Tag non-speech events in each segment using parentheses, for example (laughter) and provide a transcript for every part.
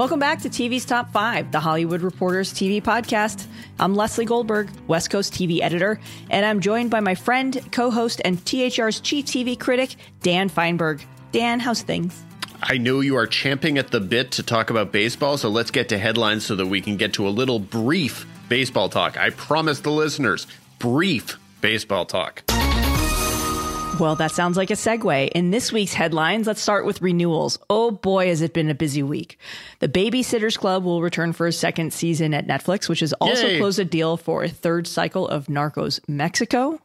Welcome back to TV's Top 5, the Hollywood Reporters TV podcast. I'm Lesley Goldberg, West Coast TV editor, and I'm joined by my friend, co host, and THR's chief TV critic, Dan Fienberg. Dan, how's things? I know you are champing at the bit to talk about baseball, so let's get to headlines so that we can get to a little brief baseball talk. I promise the listeners, brief baseball talk. Well, that sounds like a segue. In this week's headlines, let's start with renewals. Oh boy, has it been a busy week. The Babysitters Club will return for a second season at Netflix, which has also Yay. closed a deal for a third cycle of Narcos Mexico.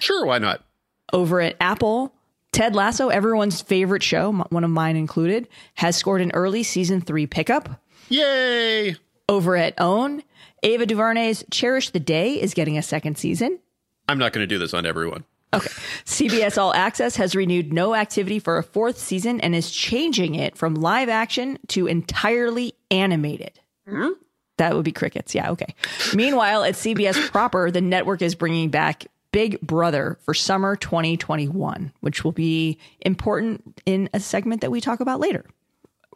Sure, why not? Over at Apple, Ted Lasso, everyone's favorite show, one of mine included, has scored an early season three pickup. Yay! Over at OWN, Ava DuVernay's Cherish the Day is getting a second season. I'm not going to do this on everyone. Okay. CBS All Access has renewed No Activity for a fourth season and is changing it from live action to entirely animated. Mm-hmm. That would be crickets. Yeah, okay. Meanwhile, at CBS proper, the network is bringing back Big Brother for summer 2021, which will be important in a segment that we talk about later.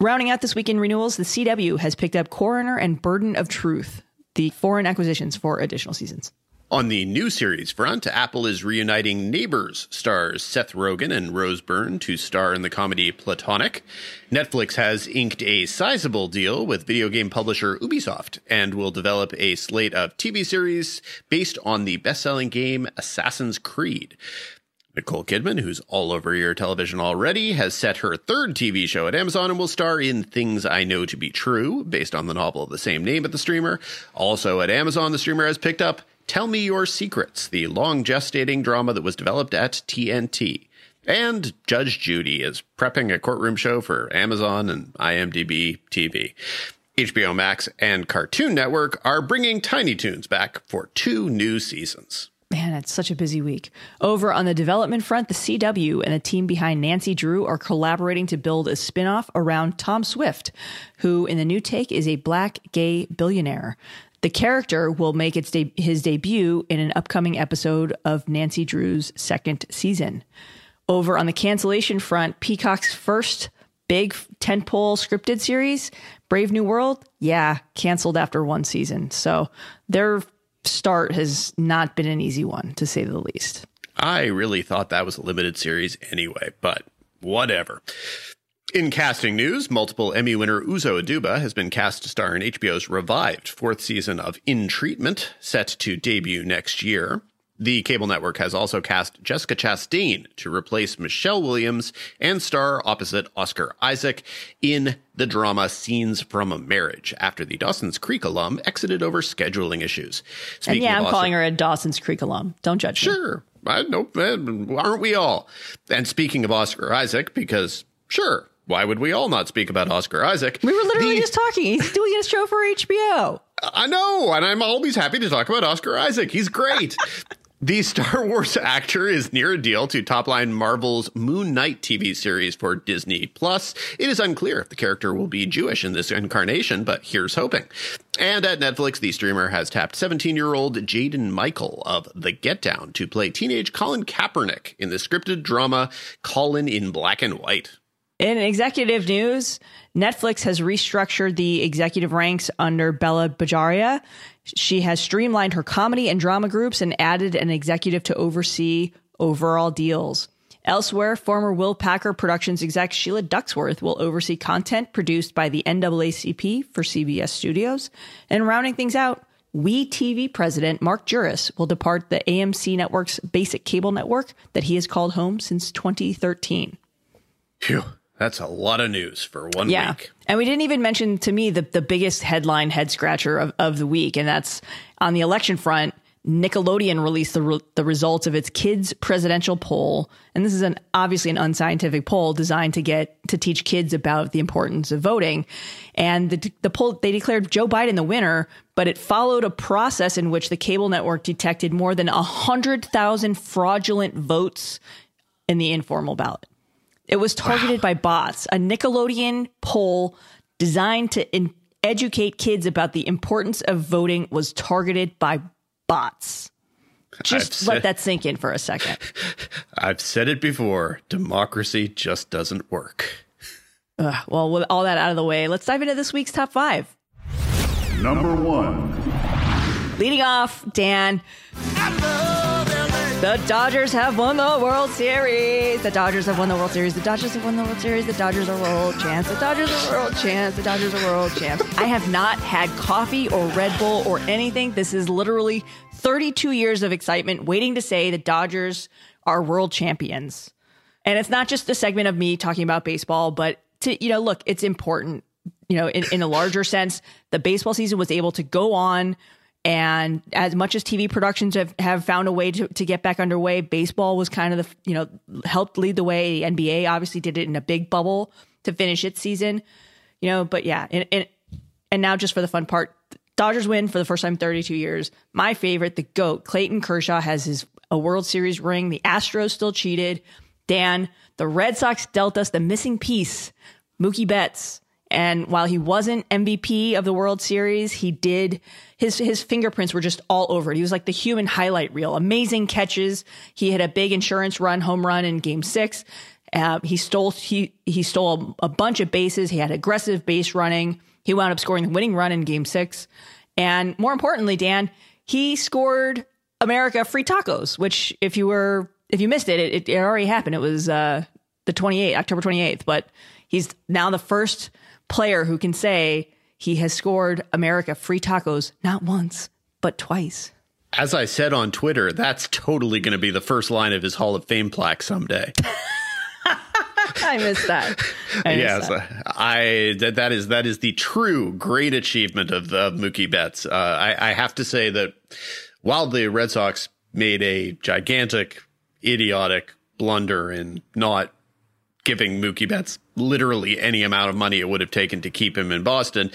Rounding out this week in renewals, the CW has picked up Coroner and Burden of Truth, the foreign acquisitions for additional seasons. On the new series front, Apple is reuniting Neighbors stars Seth Rogen and Rose Byrne to star in the comedy Platonic. Netflix has inked a sizable deal with video game publisher Ubisoft and will develop a slate of TV series based on the best-selling game Assassin's Creed. Nicole Kidman, who's all over your television already, has set her third TV show at Amazon and will star in Things I Know to Be True, based on the novel of the same name at the streamer. Also at Amazon, the streamer has picked up Tell Me Your Secrets, the long gestating drama that was developed at TNT. And Judge Judy is prepping a courtroom show for Amazon and IMDb TV. HBO Max and Cartoon Network are bringing Tiny Toons back for two new seasons. Man, it's such a busy week. Over on the development front, the CW and the team behind Nancy Drew are collaborating to build a spin-off around Tom Swift, who in the new take is a black gay billionaire. The character will make its de- his debut in an upcoming episode of Nancy Drew's second season. Over on the cancellation front, Peacock's first big tentpole scripted series, Brave New World, yeah, canceled after one season. So their start has not been an easy one, to say the least. I really thought that was a limited series anyway, but whatever. In casting news, multiple Emmy winner Uzo Aduba has been cast to star in HBO's revived fourth season of In Treatment, set to debut next year. The cable network has also cast Jessica Chastain to replace Michelle Williams and star opposite Oscar Isaac in the drama Scenes from a Marriage after the Dawson's Creek alum exited over scheduling issues. And yeah, I'm calling her a Dawson's Creek alum. Don't judge me. Sure. I know, eh, aren't we all? And speaking of Oscar Isaac, because sure, why would we all not speak about Oscar Isaac? We were literally The- just talking. He's doing a show for HBO. I know, and I'm always happy to talk about Oscar Isaac. He's great. (laughs) The Star Wars actor is near a deal to topline Marvel's Moon Knight TV series for Disney Plus. It is unclear if the character will be Jewish in this incarnation, but here's hoping. And at Netflix, the streamer has tapped 17-year-old Jaden Michael of The Get Down to play teenage Colin Kaepernick in the scripted drama Colin in Black and White. In executive news, Netflix has restructured the executive ranks under Bella Bajaria. She has streamlined her comedy and drama groups and added an executive to oversee overall deals. Elsewhere, former Will Packer Productions exec Sheila Ducksworth will oversee content produced by the NAACP for CBS Studios. And rounding things out, We TV president Marc Juris will depart the AMC network's basic cable network that he has called home since 2013. Phew, that's a lot of news for one Yeah. week. And we didn't even mention to me the, the biggest headline head scratcher of, of the week, and that's on the election front. Nickelodeon released the, re- the results of its kids presidential poll, and this is an obviously an unscientific poll designed to get to teach kids about the importance of voting. And the the poll they declared Joe Biden the winner, but it followed a process in which the cable network detected more than hundred thousand fraudulent votes in the informal ballot. It was targeted by bots. A Nickelodeon poll designed to in- educate kids about the importance of voting was targeted by bots. Just I've let said- that sink in for a second. (laughs) I've said it before democracy just doesn't work. Ugh, well, with all that out of the way, let's dive into this week's top five. Number one. Leading off, Dan. The Dodgers have won the World Series. The Dodgers have won the World Series. The Dodgers have won the World Series. The Dodgers are world champs. The Dodgers are world champs. The Dodgers are world champs. I have not had coffee or Red Bull or anything. This is literally 32 years of excitement waiting to say the Dodgers are world champions. And it's not just a segment of me talking about baseball, but to, you know, look, it's important, you know, in, in a larger sense, the baseball season was able to go on and as much as TV productions have, have found a way to, to get back underway, baseball was kind of the, you know, helped lead the way. The NBA obviously did it in a big bubble to finish its season, you know, but yeah. And, and, and now just for the fun part, Dodgers win for the first time in 32 years. My favorite, the GOAT, Clayton Kershaw has his a World Series ring. The Astros still cheated. Dan, the Red Sox dealt us the missing piece, Mookie Betts. And while he wasn't MVP of the World Series, he did his his fingerprints were just all over it. He was like the human highlight reel. Amazing catches. He had a big insurance run, home run in Game Six. Uh, he stole he he stole a, bunch of bases. He had aggressive base running. He wound up scoring the winning run in Game Six, and more importantly, Dan, he scored America free tacos. Which, if you were if you missed it, it, it already happened. It was uh, the 28th, October 28th. But he's now the first player who can say he has scored America free tacos not once, but twice. As I said on Twitter, that's totally going to be the first line of his Hall of Fame plaque someday. (laughs) I missed that. (laughs) I missed yes, that. I that, that is that is the true great achievement of, of Mookie Betts. Uh, I, I have to say that while the Red Sox made a gigantic, idiotic blunder in not giving Mookie Betts literally any amount of money it would have taken to keep him in Boston.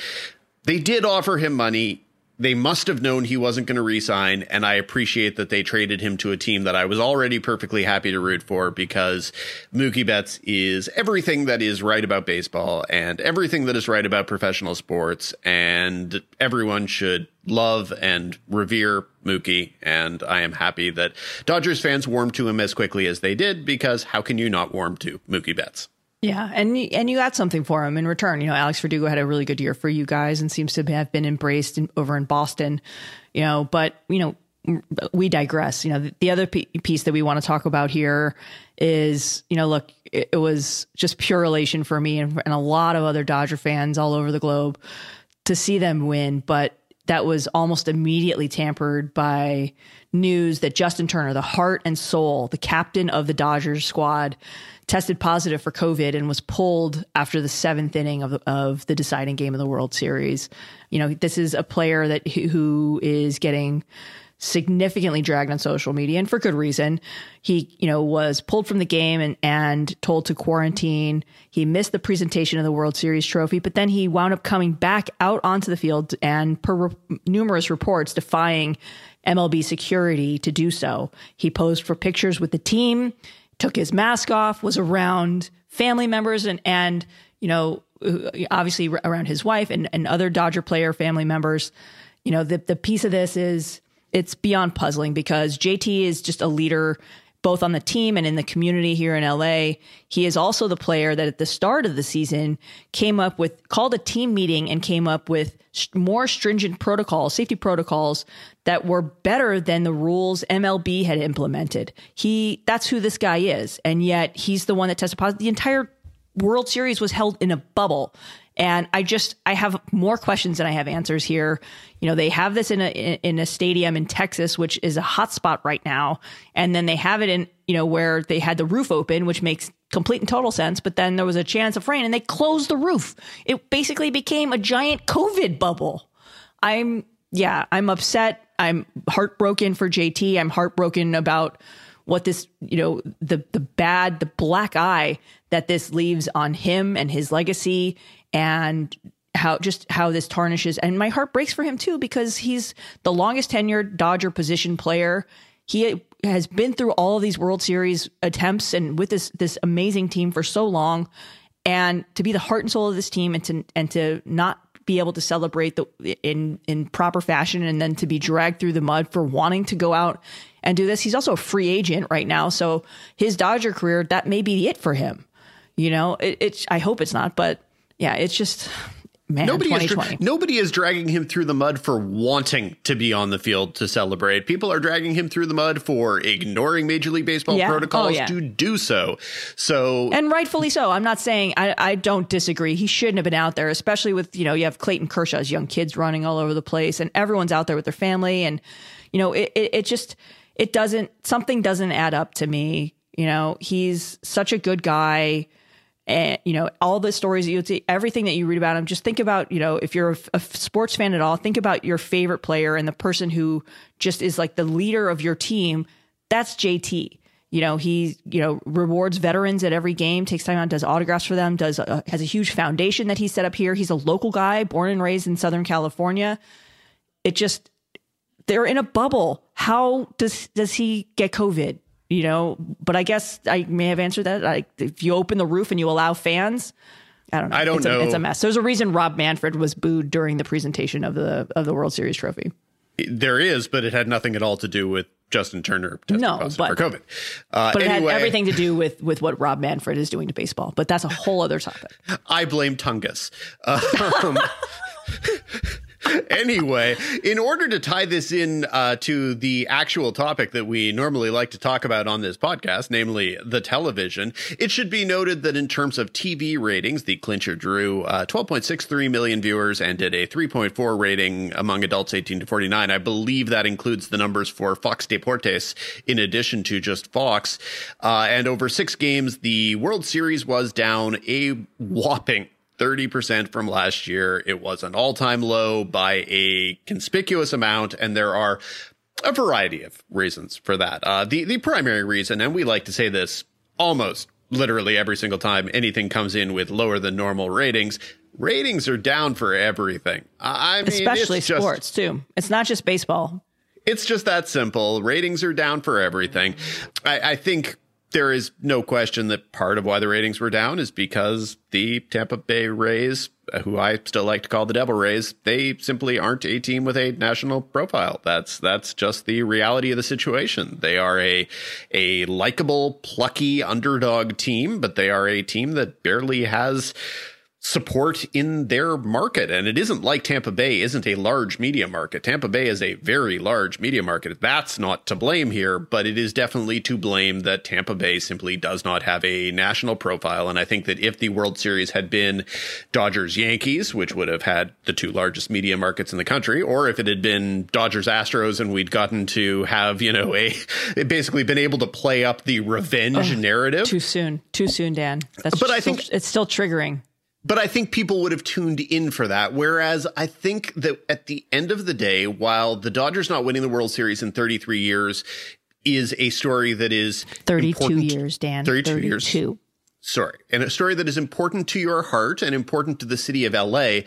They did offer him money. They must have known he wasn't going to resign, and I appreciate that they traded him to a team that I was already perfectly happy to root for because Mookie Betts is everything that is right about baseball and everything that is right about professional sports, and everyone should love and revere Mookie. And I am happy that Dodgers fans warmed to him as quickly as they did because how can you not warm to Mookie Betts? Yeah, and and you got something for him in return. You know, Alex Verdugo had a really good year for you guys and seems to have been embraced in, over in Boston. You know, but you know, we digress. You know, the, the other p- piece that we want to talk about here is, you know, look, it, it was just pure elation for me and, and a lot of other Dodger fans all over the globe to see them win, but that was almost immediately tampered by news that Justin Turner, the heart and soul, the captain of the Dodgers squad, tested positive for COVID and was pulled after the seventh inning of, of the deciding game of the World Series. You know, this is a player that who is getting significantly dragged on social media and for good reason. He, you know, was pulled from the game and, and told to quarantine. He missed the presentation of the World Series trophy, but then he wound up coming back out onto the field and per re- numerous reports defying MLB security to do so. He posed for pictures with the team, took his mask off, was around family members and, and, you know, obviously around his wife and, and other Dodger player family members. You know, the, the piece of this is it's beyond puzzling because JT is just a leader both on the team and in the community here in LA. He is also the player that at the start of the season came up with called a team meeting and came up with more stringent protocols, safety protocols that were better than the rules MLB had implemented. He that's who this guy is. And yet he's the one that tested positive. The entire World Series was held in a bubble. And I just I have more questions than I have answers here. You know, they have this in a in a stadium in Texas, which is a hotspot right now, and then they have it in you know where they had the roof open, which makes complete and total sense. But then there was a chance of rain, and they closed the roof. It basically became a giant COVID bubble. I'm yeah, I'm upset. I'm heartbroken for JT. I'm heartbroken about what this, you know, the the bad, the black eye that this leaves on him and his legacy and how just how this tarnishes and my heart breaks for him too because he's the longest tenured Dodger position player. He has been through all of these World Series attempts and with this this amazing team for so long and to be the heart and soul of this team and to and to not be able to celebrate the in in proper fashion and then to be dragged through the mud for wanting to go out and do this. He's also a free agent right now, so his Dodger career that may be it for him. You know, it, it's I hope it's not, but yeah, it's just man, Nobody is, dra- nobody is dragging him through the mud for wanting to be on the field to celebrate. People are dragging him through the mud for ignoring Major League Baseball Yeah. Oh, protocols yeah. to do so. So and rightfully so. I'm not saying I, I don't disagree. He shouldn't have been out there, especially with you know you have Clayton Kershaw's young kids running all over the place, and everyone's out there with their family, and you know it, it, it just it doesn't something doesn't add up to me. You know he's such a good guy. And you know all the stories that you see, everything that you read about him. Just think about you know if you're a, a sports fan at all, think about your favorite player and the person who just is like the leader of your team. That's JT. You know he you know rewards veterans at every game, takes time out, does autographs for them, does a, has a huge foundation that he set up here. He's a local guy, born and raised in Southern California. It just they're in a bubble. How does does he get COVID? You know, but I guess I may have answered that. Like, if you open the roof and you allow fans, I don't know. I don't it's know. A, it's a mess. There's a reason Rob Manfred was booed during the presentation of the of the World Series trophy. there is, but it had nothing at all to do with Justin Turner testing No, positive but- for COVID. Uh, But it anyway, had everything to do with with what Rob Manfred is doing to baseball. But that's a whole other topic. (laughs) I blame Tungus. (laughs) Um, (laughs) anyway, in order to tie this in uh, to the actual topic that we normally like to talk about on this podcast, namely the television, it should be noted that in terms of TV ratings, the clincher drew uh, 12.63 million viewers and did a 3.4 rating among adults 18 to 49. I believe that includes the numbers for Fox Deportes in addition to just Fox. Uh, and over six games, the World Series was down a whopping 30% from last year. It was an all time low by a conspicuous amount, and there are a variety of reasons for that. Uh, the, the primary reason, and we like to say this almost literally every single time anything comes in with lower than normal ratings, ratings are down for everything. I mean, Especially it's just- sports too. It's not just baseball. it's just that simple. Ratings are down for everything. I, I think there is no question that part of why the ratings were down is because the Tampa Bay Rays, who I still like to call the Devil Rays, they simply aren't a team with a national profile. That's that's just the reality of the situation. They are a a likable, plucky underdog team, but they are a team that barely has support in their market. And it isn't like Tampa Bay isn't a large media market. Tampa Bay is a very large media market. That's not to blame here, but it is definitely to blame that Tampa Bay simply does not have a national profile. And I think that if the World Series had been Dodgers Yankees, which would have had the two largest media markets in the country, or if it had been Dodgers Astros and we'd gotten to have, you know, a (laughs) basically been able to play up the revenge oh, narrative. Too soon. Too soon, Dan. That's But I still- think- it's still triggering. But I think people would have tuned in for that. Whereas I think that at the end of the day, while the Dodgers not winning the World Series in 33 years is a story that is 32 important- years, Dan. 32 years. Sorry. And a story that is important to your heart and important to the city of LA.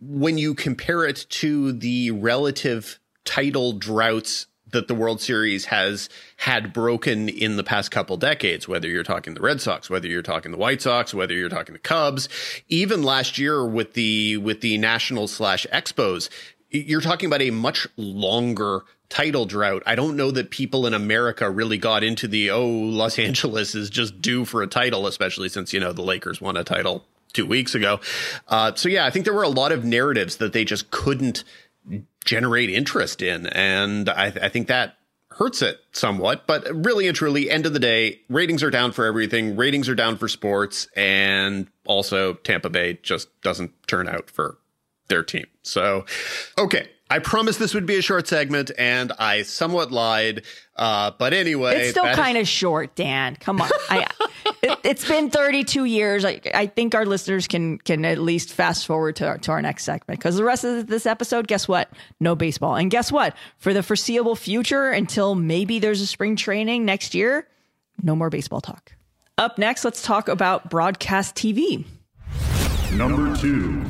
When you compare it to the relative title droughts that the World Series has had broken in the past couple decades, whether you're talking the Red Sox, whether you're talking the White Sox, whether you're talking the Cubs, even last year with the, with the Nationals slash Expos, you're talking about a much longer title drought. I don't know that people in America really got into the, oh, Los (laughs) Angeles is just due for a title, especially since, you know, the Lakers won a title two weeks ago. Uh, so yeah, I think there were a lot of narratives that they just couldn't generate interest in. And I, I think that hurts it somewhat. But really and truly, end of the day, ratings are down for everything. Ratings are down for sports. And also, Tampa Bay just doesn't turn out for their team. So, okay. I promised this would be a short segment, and I somewhat lied. Uh, but anyway, It's still kind of short, Dan. Come on. I, it, it's been 32 years. I, I think our listeners can can at least fast forward to our, to our next segment because the rest of this episode, guess what? No baseball. And guess what? For the foreseeable future, until maybe there's a spring training next year, no more baseball talk. Up next, let's talk about broadcast TV. Number two.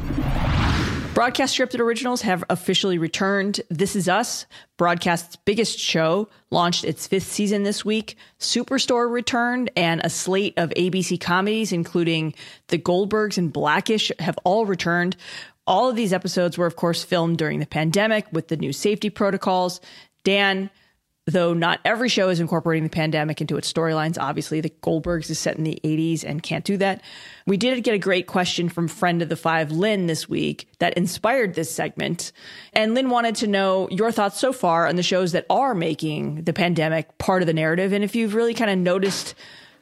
Broadcast scripted originals have officially returned. This Is Us, broadcast's biggest show, launched its fifth season this week. Superstore returned, and a slate of ABC comedies, including The Goldbergs and Blackish, have all returned. All of these episodes were, of course, filmed during the pandemic with the new safety protocols. Dan, though not every show is incorporating the pandemic into its storylines. Obviously, the Goldbergs is set in the 80s and can't do that. We did get a great question from friend of the five, Lynn, this week that inspired this segment. And Lynn wanted to know your thoughts so far on the shows that are making the pandemic part of the narrative and if you've really kind of noticed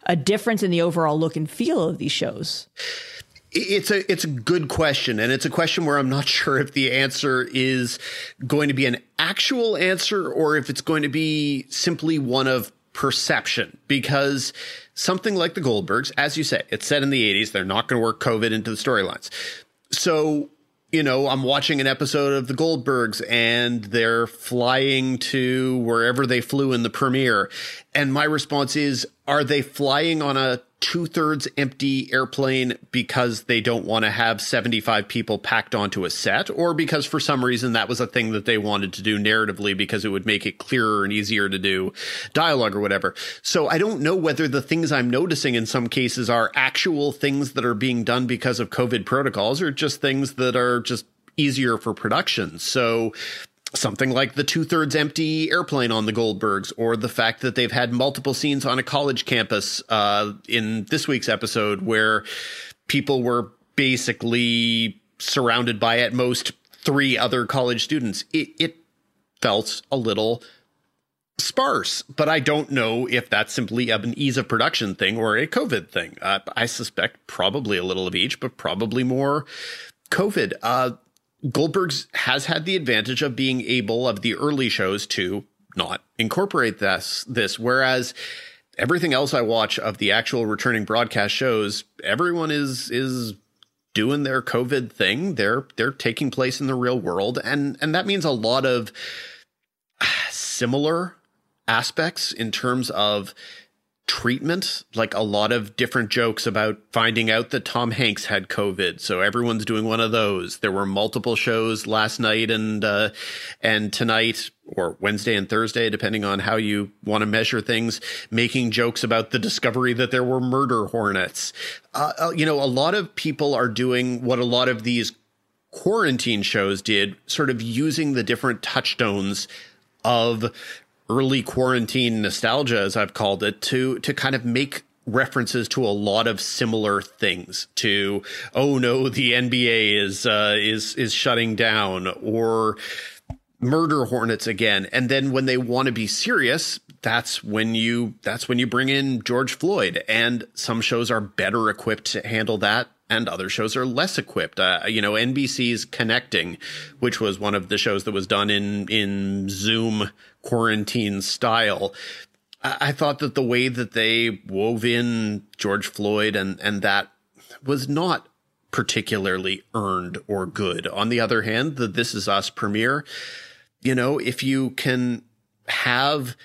a difference in the overall look and feel of these shows. It's a it's a good question, and it's a question where I'm not (laughs) sure if the answer is going to be an actual answer or if it's going to be simply one of perception. Because something like the Goldbergs, as you say, it's set in the 80s. They're not going to work COVID into the storylines. So you know, I'm watching an episode of the Goldbergs and they're flying to wherever they flew in the premiere. And my response is, are they flying on a two thirds empty airplane because they don't want to have 75 people packed onto a set, or because for some reason that was a thing that they wanted to do narratively because it would make it clearer and easier to do dialogue or whatever. So I don't know whether the things I'm noticing in some cases are actual things that are being done because of COVID protocols or just things that are just easier for production. So something like the two thirds empty airplane on the Goldbergs, or the fact that they've had multiple scenes on a college campus uh, in this week's episode where people were basically surrounded by at most three other college students. It, it felt a little sparse, but I don't know if that's simply an ease of production thing or a COVID thing. Uh, I suspect probably a little of each, but probably more COVID. Uh, Goldberg's has had the advantage of being able of the early shows to not incorporate this this whereas everything else I watch of the actual returning broadcast shows everyone is is doing their covid thing. They're they're taking place in the real world. And and that means a lot of ah, similar aspects in terms of treatment, like a lot of different jokes about finding out that Tom Hanks had COVID. So everyone's doing one of those. There were multiple shows last night and uh, and tonight or Wednesday and Thursday, depending on how you want to measure things, making jokes about the discovery that there were murder hornets. Uh, uh you know, a lot of people are doing what a lot of these quarantine shows did, sort of using the different touchstones of early quarantine nostalgia, as I've called it, to to kind of make references to a lot of similar things to oh no the NBA is uh, is is shutting down or murder hornets again. And then when they want to be serious that's when you that's when you bring in George Floyd. And some shows are better equipped to handle that and other shows are less equipped. Uh, you know, NBC's Connecting, which was one of the shows that was done in in Zoom quarantine style. I, I thought that the way that they wove in George Floyd and and that was not particularly earned or good. On the other hand, the This Is Us premiere, you know, if you can have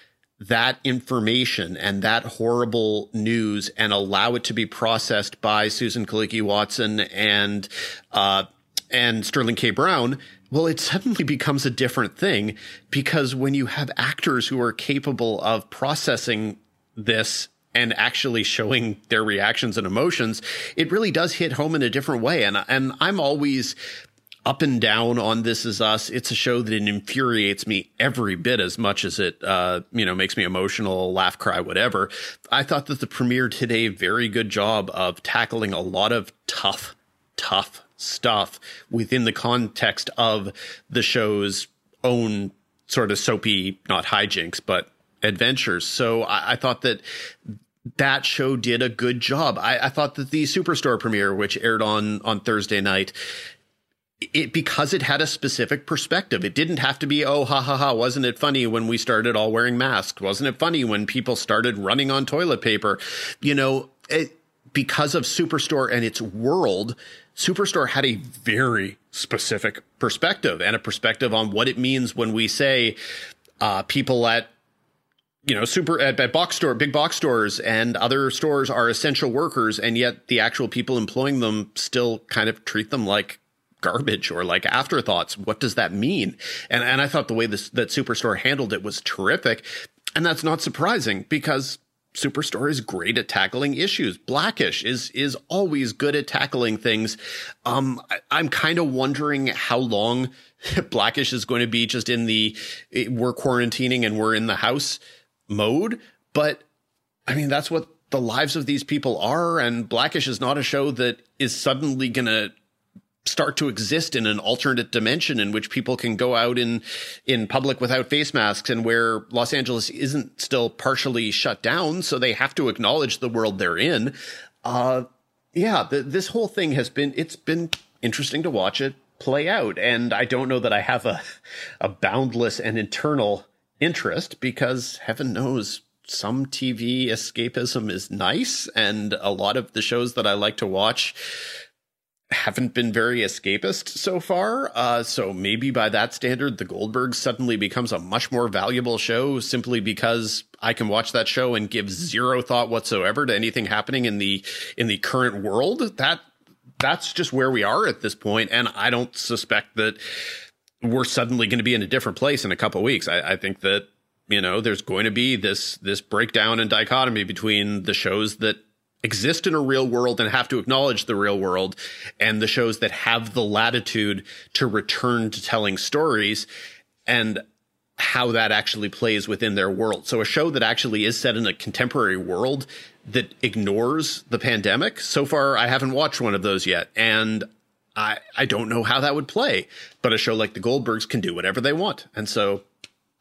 that information and that horrible news and allow it to be processed by Susan Kelechi Watson and uh, and Sterling K. Brown, well, it suddenly becomes a different thing because when you have actors who are capable of processing this and actually showing their reactions and emotions, it really does hit home in a different way. And and I'm always up and down on This Is Us. It's a show that infuriates me every bit as much as it, uh, you know, makes me emotional, laugh, cry, whatever. I thought that the premiere a very good job of tackling a lot of tough, tough stuff within the context of the show's own sort of soapy, not hijinks, but adventures. So I, I thought that that show did a good job. I, I, thought that the Superstore premiere, which aired on on Thursday night, it because it had a specific perspective. It didn't have to be, oh, ha ha ha, wasn't it funny when we started all wearing masks? Wasn't it funny when people started running on toilet paper? You know, it, because of Superstore and its world, Superstore had a very specific perspective and a perspective on what it means when we say uh, people at you know, super at, at, box store, big box stores and other stores are essential workers, and yet the actual people employing them still kind of treat them like garbage or like afterthoughts. What does that mean? And and I thought the way this that Superstore handled it was terrific. And that's not surprising because Superstore is great at tackling issues. Blackish is is always good at tackling things. Um, I, am kind of wondering how long (laughs) Blackish is going to be just in the we're quarantining and we're in the house mode. But I mean, that's what the lives of these people are. And Blackish is not a show that is suddenly going to start to exist in an alternate dimension in which people can go out in in public without face masks and where Los Angeles isn't still partially shut down so they have to acknowledge the world they're in. Uh yeah the, this whole thing has been it's been interesting to watch it play out and I don't know that I have a a boundless and internal interest because heaven knows some TV escapism is nice and a lot of the shows that I like to watch haven't been very escapist so far. Uh, so maybe by that standard, The Goldbergs suddenly becomes a much more valuable show simply because I can watch that show and give zero thought whatsoever to anything happening in the in the current world. That that's just where we are at this point, and I don't suspect that we're suddenly going to be in a different place in a couple weeks. I, I think that you know there's going to be this this breakdown and dichotomy between the shows that exist in a real world and have to acknowledge the real world and the shows that have the latitude to return to telling stories and how that actually plays within their world. So a show that actually is set in a contemporary world that ignores the pandemic. So far, I haven't watched one of those yet. And I, I don't know how that would play, but a show like the Goldbergs can do whatever they want. And so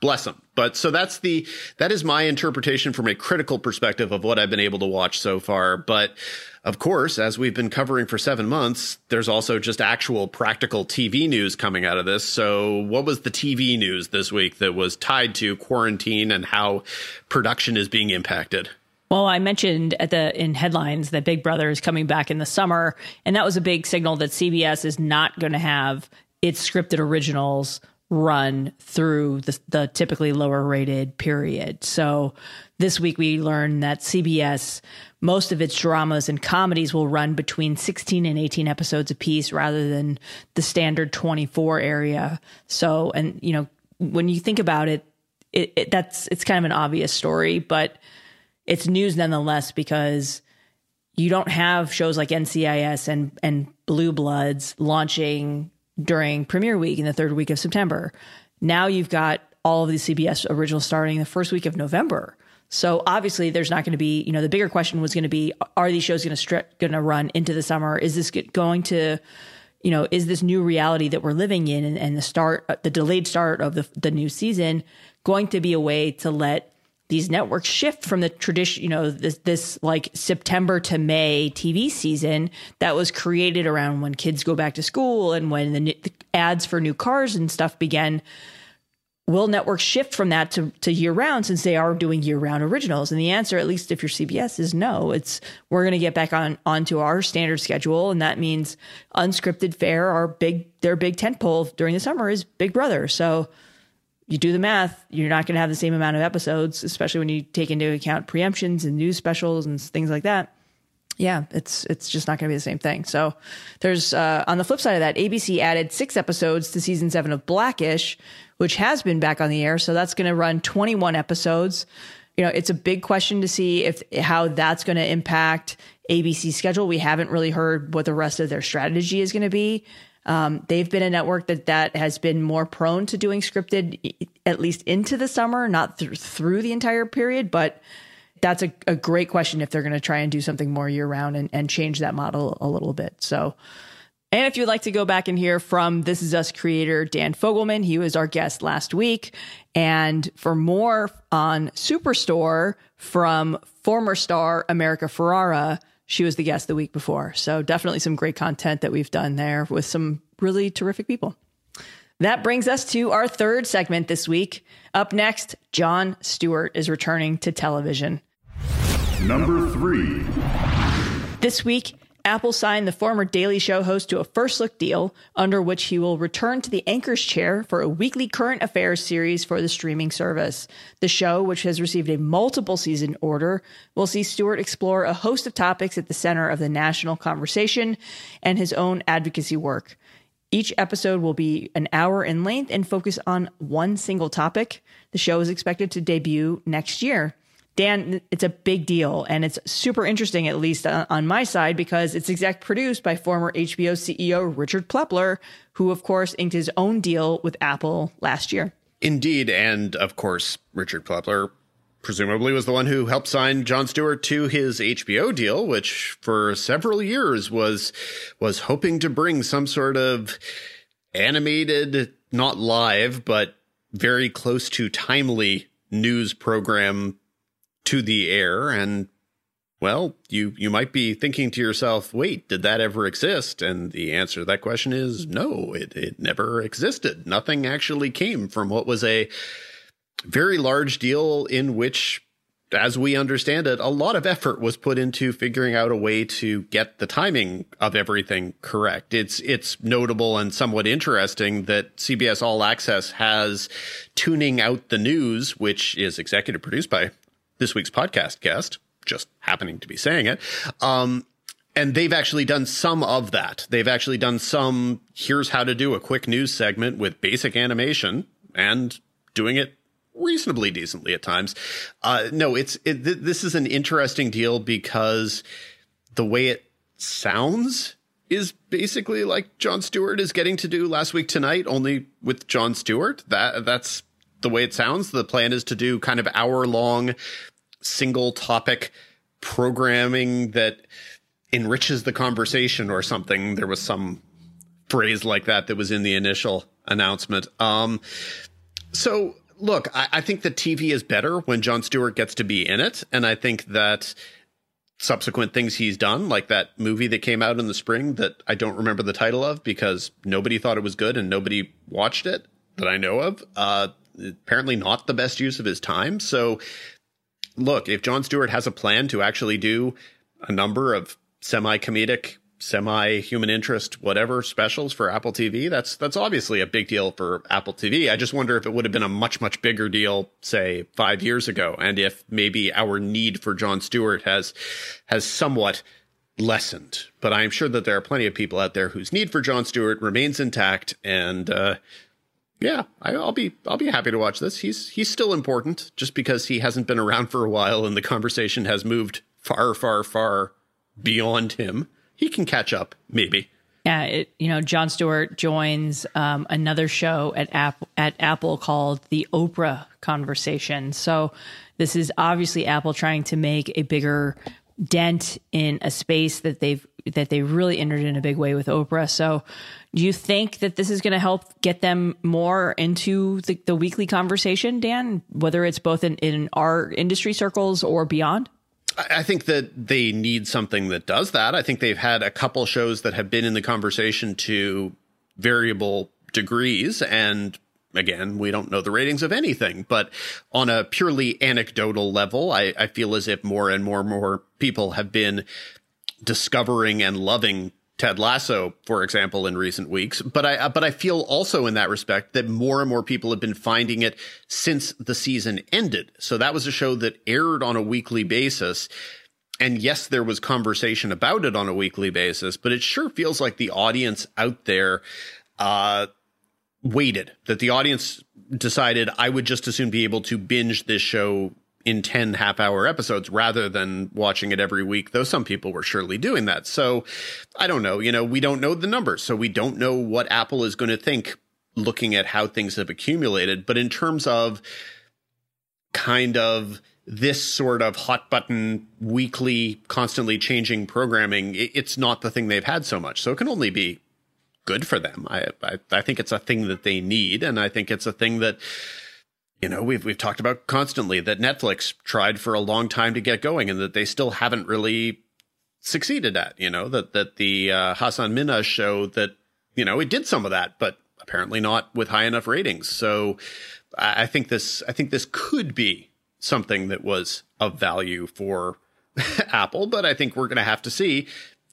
bless them. But so that's the that is my interpretation from a critical perspective of what I've been able to watch so far. But of course, as we've been covering for seven months, there's also just actual practical TV news coming out of this. So, what was the TV news this week that was tied to quarantine and how production is being impacted? Well, I mentioned at the in headlines that Big Brother is coming back in the summer, and that was a big signal that CBS is not going to have its scripted originals run through the, the typically lower rated period. So this week we learned that CBS, most of its dramas and comedies will run between 16 and 18 episodes apiece rather than the standard 24 area. So, and you know, when you think about it, it, it that's, it's kind of an obvious story, but it's news nonetheless because you don't have shows like NCIS and, and Blue Bloods launching during premiere week in the third week of September. Now you've got all of the CBS originals starting the first week of November. So obviously, there's not going to be, you know, the bigger question was going to be: Are these shows going to going to run into the summer? Is this going to, you know, is this new reality that we're living in and, and the start, the delayed start of the the new season, going to be a way to let these networks shift from the tradition, you know, this this like September to May TV season that was created around when kids go back to school and when the, the ads for new cars and stuff began. Will networks shift from that to, to year round since they are doing year round originals? And the answer, at least if you're CBS, is no. It's we're going to get back on onto our standard schedule, and that means unscripted fare, our big their big tentpole during the summer is Big Brother. So you do the math, you're not going to have the same amount of episodes, especially when you take into account preemptions and news specials and things like that. Yeah, it's it's just not going to be the same thing. So there's uh, on the flip side of that, ABC added six episodes to season seven of Blackish, which has been back on the air. So that's going to run 21 episodes. You know, it's a big question to see if how that's going to impact ABC's schedule. We haven't really heard what the rest of their strategy is going to be. Um, they've been a network that that has been more prone to doing scripted, at least into the summer, not th- through the entire period. But that's a, a great question if they're going to try and do something more year round and, and change that model a little bit. So, and if you'd like to go back and hear from This Is Us creator Dan Fogelman, he was our guest last week. And for more on Superstore from former star America Ferrera, she was the guest the week before. So definitely some great content that we've done there with some really terrific people. That brings us to our third segment this week. Up next, Jon Stewart is returning to television. Number three. This week, Apple signed the former Daily Show host to a first look deal under which he will return to the anchor's chair for a weekly current affairs series for the streaming service. The show, which has received a multiple season order, will see Stewart explore a host of topics at the center of the national conversation and his own advocacy work. Each episode will be an hour in length and focus on one single topic. The show is expected to debut next year. Dan, it's a big deal and it's super interesting, at least on my side, because it's exec produced by former HBO CEO Richard Plepler, who, of course, inked his own deal with Apple last year. Indeed. And of course, Richard Plepler presumably was the one who helped sign Jon Stewart to his HBO deal, which for several years was was hoping to bring some sort of animated, not live, but very close to timely news program to the air and well, you you might be thinking to yourself, "Wait, did that ever exist?" And the answer to that question is no, it it never existed. Nothing actually came from what was a very large deal in which as we understand it, a lot of effort was put into figuring out a way to get the timing of everything correct. It's it's notable and somewhat interesting that CBS All Access has Tooning out the news, which is executive produced by this week's podcast guest, just happening to be saying it. Um, and they've actually done some of that. They've actually done some. Here's how to do a quick news segment with basic animation and doing it reasonably decently at times. Uh, no, it's it, th- this is an interesting deal because the way it sounds is basically like Jon Stewart is getting to do last week tonight, only with Jon Stewart. That that's the way it sounds. The plan is to do kind of hour long, single topic programming that enriches the conversation or something. There was some phrase like that that was in the initial announcement. Um, so look, I, I think the TV is better when Jon Stewart gets to be in it, and I think that subsequent things he's done, like that movie that came out in the spring that I don't remember the title of because nobody thought it was good and nobody watched it that I know of. Uh, apparently not the best use of his time. So, look, if Jon Stewart has a plan to actually do a number of semi comedic semi human interest whatever specials for Apple TV. That's that's obviously a big deal for Apple TV. I just wonder if it would have been a much much bigger deal say 5 years ago and if maybe our need for Jon Stewart has has somewhat lessened. But I'm sure that there are plenty of people out there whose need for Jon Stewart remains intact and uh, yeah, I, will be I'll be happy to watch this. He's he's still important just because he hasn't been around for a while and the conversation has moved far far far beyond him he can catch up, maybe. Yeah, it, you know, Jon Stewart joins um, another show at Apple at Apple called the Oprah Conversation. So this is obviously Apple trying to make a bigger dent in a space that they've that they really entered in a big way with Oprah. So do you think that this is going to help get them more into the, the weekly conversation, Dan, whether it's both in, in our industry circles or beyond? I think that they need something that does that. I think they've had a couple shows that have been in the conversation to variable degrees. And again, we don't know the ratings of anything, but on a purely anecdotal level, I, I feel as if more and more and more people have been discovering and loving Ted Lasso, for example, in recent weeks. But I, but I feel also in that respect that more and more people have been finding it since the season ended. So that was a show that aired on a weekly basis. And yes, there was conversation about it on a weekly basis, but it sure feels like the audience out there, uh, waited that the audience decided I would just as soon be able to binge this show in 10 half hour episodes rather than watching it every week, though some people were surely doing that. So I don't know. You know, we don't know the numbers. So we don't know what Apple is going to think looking at how things have accumulated. But in terms of kind of this sort of hot button weekly, constantly changing programming, it's not the thing they've had so much. So it can only be good for them. I, I, I think it's a thing that they need. And I think it's a thing that, you know, we've we've talked about constantly that Netflix tried for a long time to get going, and that they still haven't really succeeded at. You know that that the uh, Hasan Minhaj show that you know it did some of that, but apparently not with high enough ratings. So I, I think this I think this could be something that was of value for (laughs) Apple, but I think we're going to have to see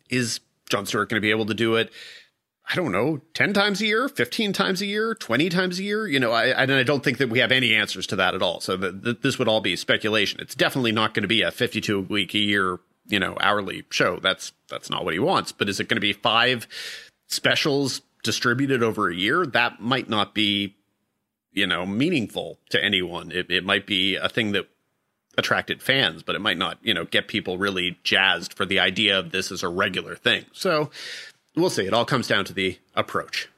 is Jon Stewart going to be able to do it I don't know, 10 times a year, 15 times a year, 20 times a year. You know, I, I don't think that we have any answers to that at all. So the, the, this would all be speculation. It's definitely not going to be a 52 week a year, you know, hourly show. That's, that's not what he wants. But is it going to be five specials distributed over a year? That might not be, you know, meaningful to anyone. It, it might be a thing that attracted fans, but it might not, you know, get people really jazzed for the idea of this as a regular thing. So we'll see. It all comes down to the approach.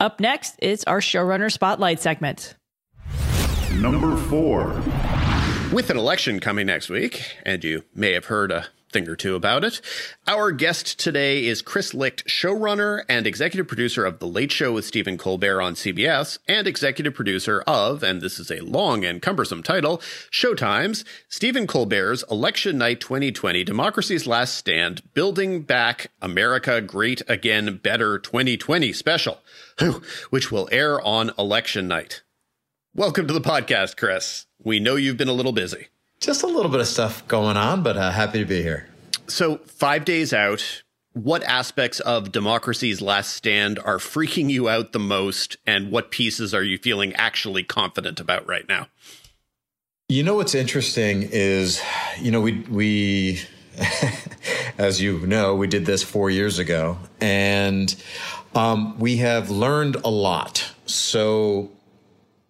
Up next, it's our showrunner spotlight segment. Number four. With an election coming next week, and you may have heard a thing or two about it. Our guest today is Chris Licht, showrunner and executive producer of The Late Show with Stephen Colbert on CBS, and executive producer of, and this is a long and cumbersome title, Showtime's Stephen Colbert's Election Night 2020 Democracy's Last Stand Building Back America Great Again Better 2020 special, which will air on election night. Welcome to the podcast, Chris. We know you've been a little busy. Just a little bit of stuff going on, but uh, happy to be here. So, five days out, what aspects of Democracy's Last Stand are freaking you out the most, and what pieces are you feeling actually confident about right now? You know what's interesting is, you know, we we (laughs) as you know, we did this four years ago, and um, we have learned a lot. So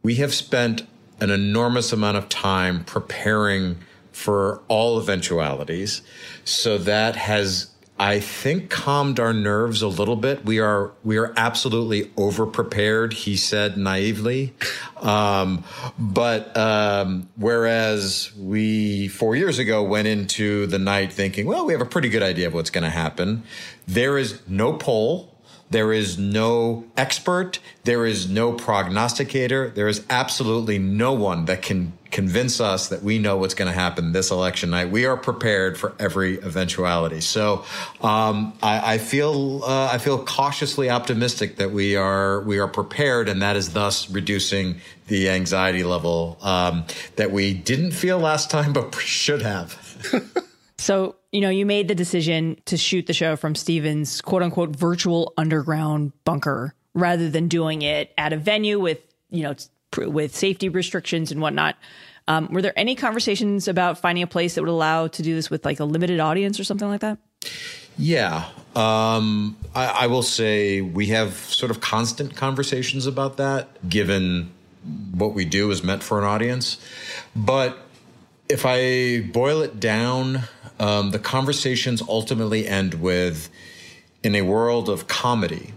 we have spent an enormous amount of time preparing for all eventualities. So that has, I think, calmed our nerves a little bit. We are we are absolutely over prepared. He said naively, um, but um, whereas we four years ago went into the night thinking, well, we have a pretty good idea of what's going to happen. There is no poll there is no expert. There is no prognosticator. There is absolutely no one that can convince us that we know what's going to happen this election night. We are prepared for every eventuality. So um, I, I, feel uh, I feel cautiously optimistic that we are we are prepared, and that is thus reducing the anxiety level um, that we didn't feel last time, (laughs) but should have. So, you know, you made the decision to shoot the show from Stephen's quote unquote virtual underground bunker rather than doing it at a venue with, you know, with safety restrictions and whatnot. Um, were there any conversations about finding a place that would allow to do this with like a limited audience or something like that? Yeah. Um, I, I will say we have sort of constant conversations about that, given what we do is meant for an audience. But if I boil it down, um, the conversations ultimately end with in a world of comedy,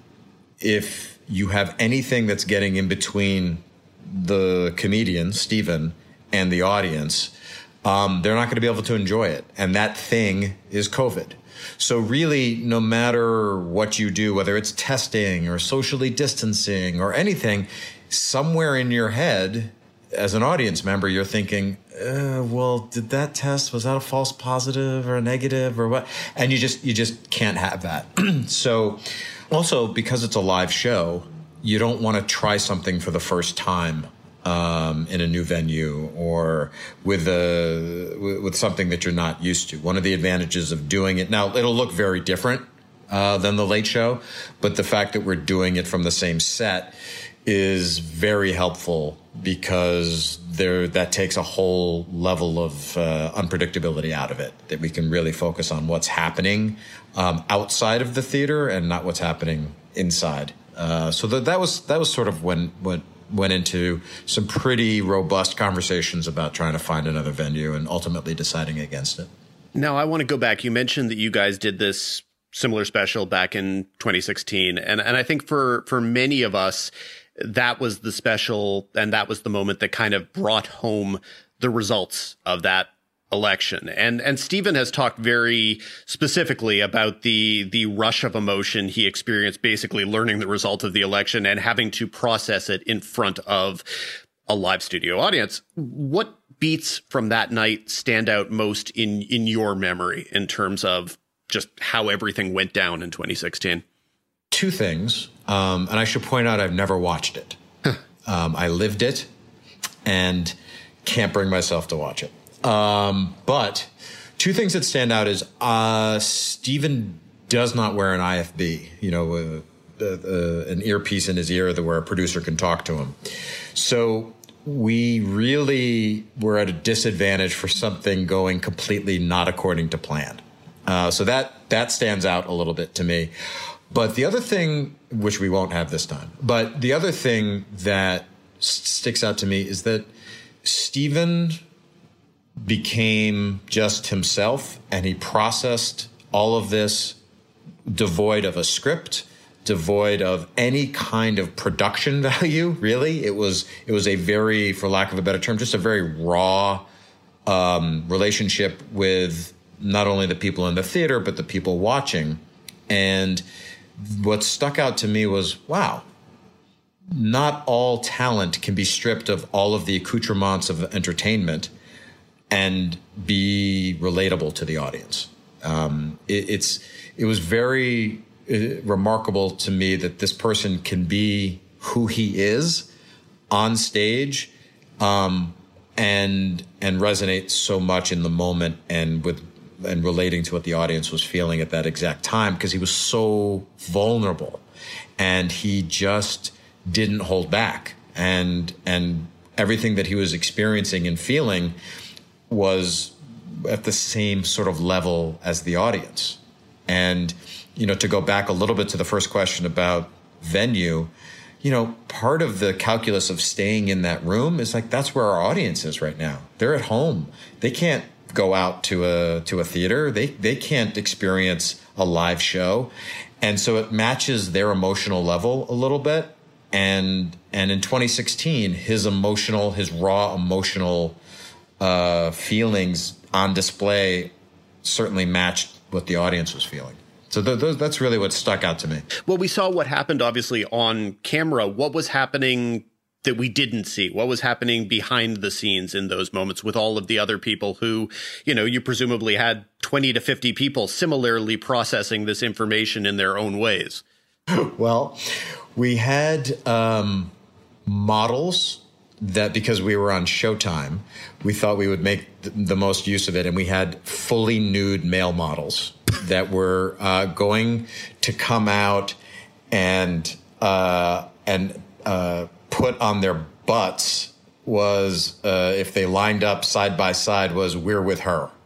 if you have anything that's getting in between the comedian, Stephen, and the audience, um, they're not going to be able to enjoy it. And that thing is COVID. So, really, no matter what you do, whether it's testing or socially distancing or anything, somewhere in your head, as an audience member, you're thinking, uh, well, did that test was that a false positive or a negative or what? And you just you just can't have that. (clears throat) so, also because it's a live show, you don't want to try something for the first time um, in a new venue or with a with something that you're not used to. One of the advantages of doing it now, it'll look very different uh, than the Late Show, but the fact that we're doing it from the same set is very helpful because there that takes a whole level of uh, unpredictability out of it that we can really focus on what's happening um, outside of the theater and not what's happening inside. Uh, so that, that was that was sort of when what went into some pretty robust conversations about trying to find another venue and ultimately deciding against it. Now i want to go back. You mentioned that you guys did this similar special back in 2016 and and i think for for many of us that was the special and that was the moment that kind of brought home the results of that election. And and Stephen has talked very specifically about the the rush of emotion he experienced basically learning the result of the election and having to process it in front of a live studio audience. What beats from that night stand out most in in your memory in terms of just how everything went down in 2016? Two things. Um, and I should point out, I've never watched it. um, I lived it and can't bring myself to watch it. Um, but two things that stand out is uh, Stephen does not wear an IFB, you know, uh, uh, an earpiece in his ear that where a producer can talk to him. So we really were at a disadvantage for something going completely not according to plan. Uh, so that that stands out a little bit to me. But the other thing, which we won't have this time, but the other thing that sticks out to me is that Stephen became just himself and he processed all of this devoid of a script devoid of any kind of production (laughs) value really. It was it was a very for lack of a better term just a very raw um, relationship with not only the people in the theater but the people watching. And what stuck out to me was wow not all talent can be stripped of all of the accoutrements of entertainment and be relatable to the audience. Um, it, it's it was very uh, remarkable to me that this person can be who he is on stage um, and and resonate so much in the moment and with and relating to what the audience was feeling at that exact time because he was so vulnerable. And he just didn't hold back. And and everything that he was experiencing and feeling was at the same sort of level as the audience. And you know to go back a little bit to the first question about venue you know part of the calculus of staying in that room is like that's where our audience is right now. They're at home. They can't go out to a to a theater they they can't experience a live show. And so it matches their emotional level a little bit. And and in 2016 his emotional his raw emotional uh, feelings on display certainly matched what the audience was feeling. So th- th- that's really what stuck out to me. Well we saw what happened obviously on camera. What was happening that we didn't see. What was happening behind the scenes in those moments with all of the other people who you know you presumably had 20 to 50 people similarly processing this information in their own ways? Well we had um, models that because we were on Showtime, we thought we would make the most use of it, and we had fully nude male models (laughs) that were uh, going to come out and uh, and uh, put on their butts was uh, if they lined up side by side was we're with her. (laughs)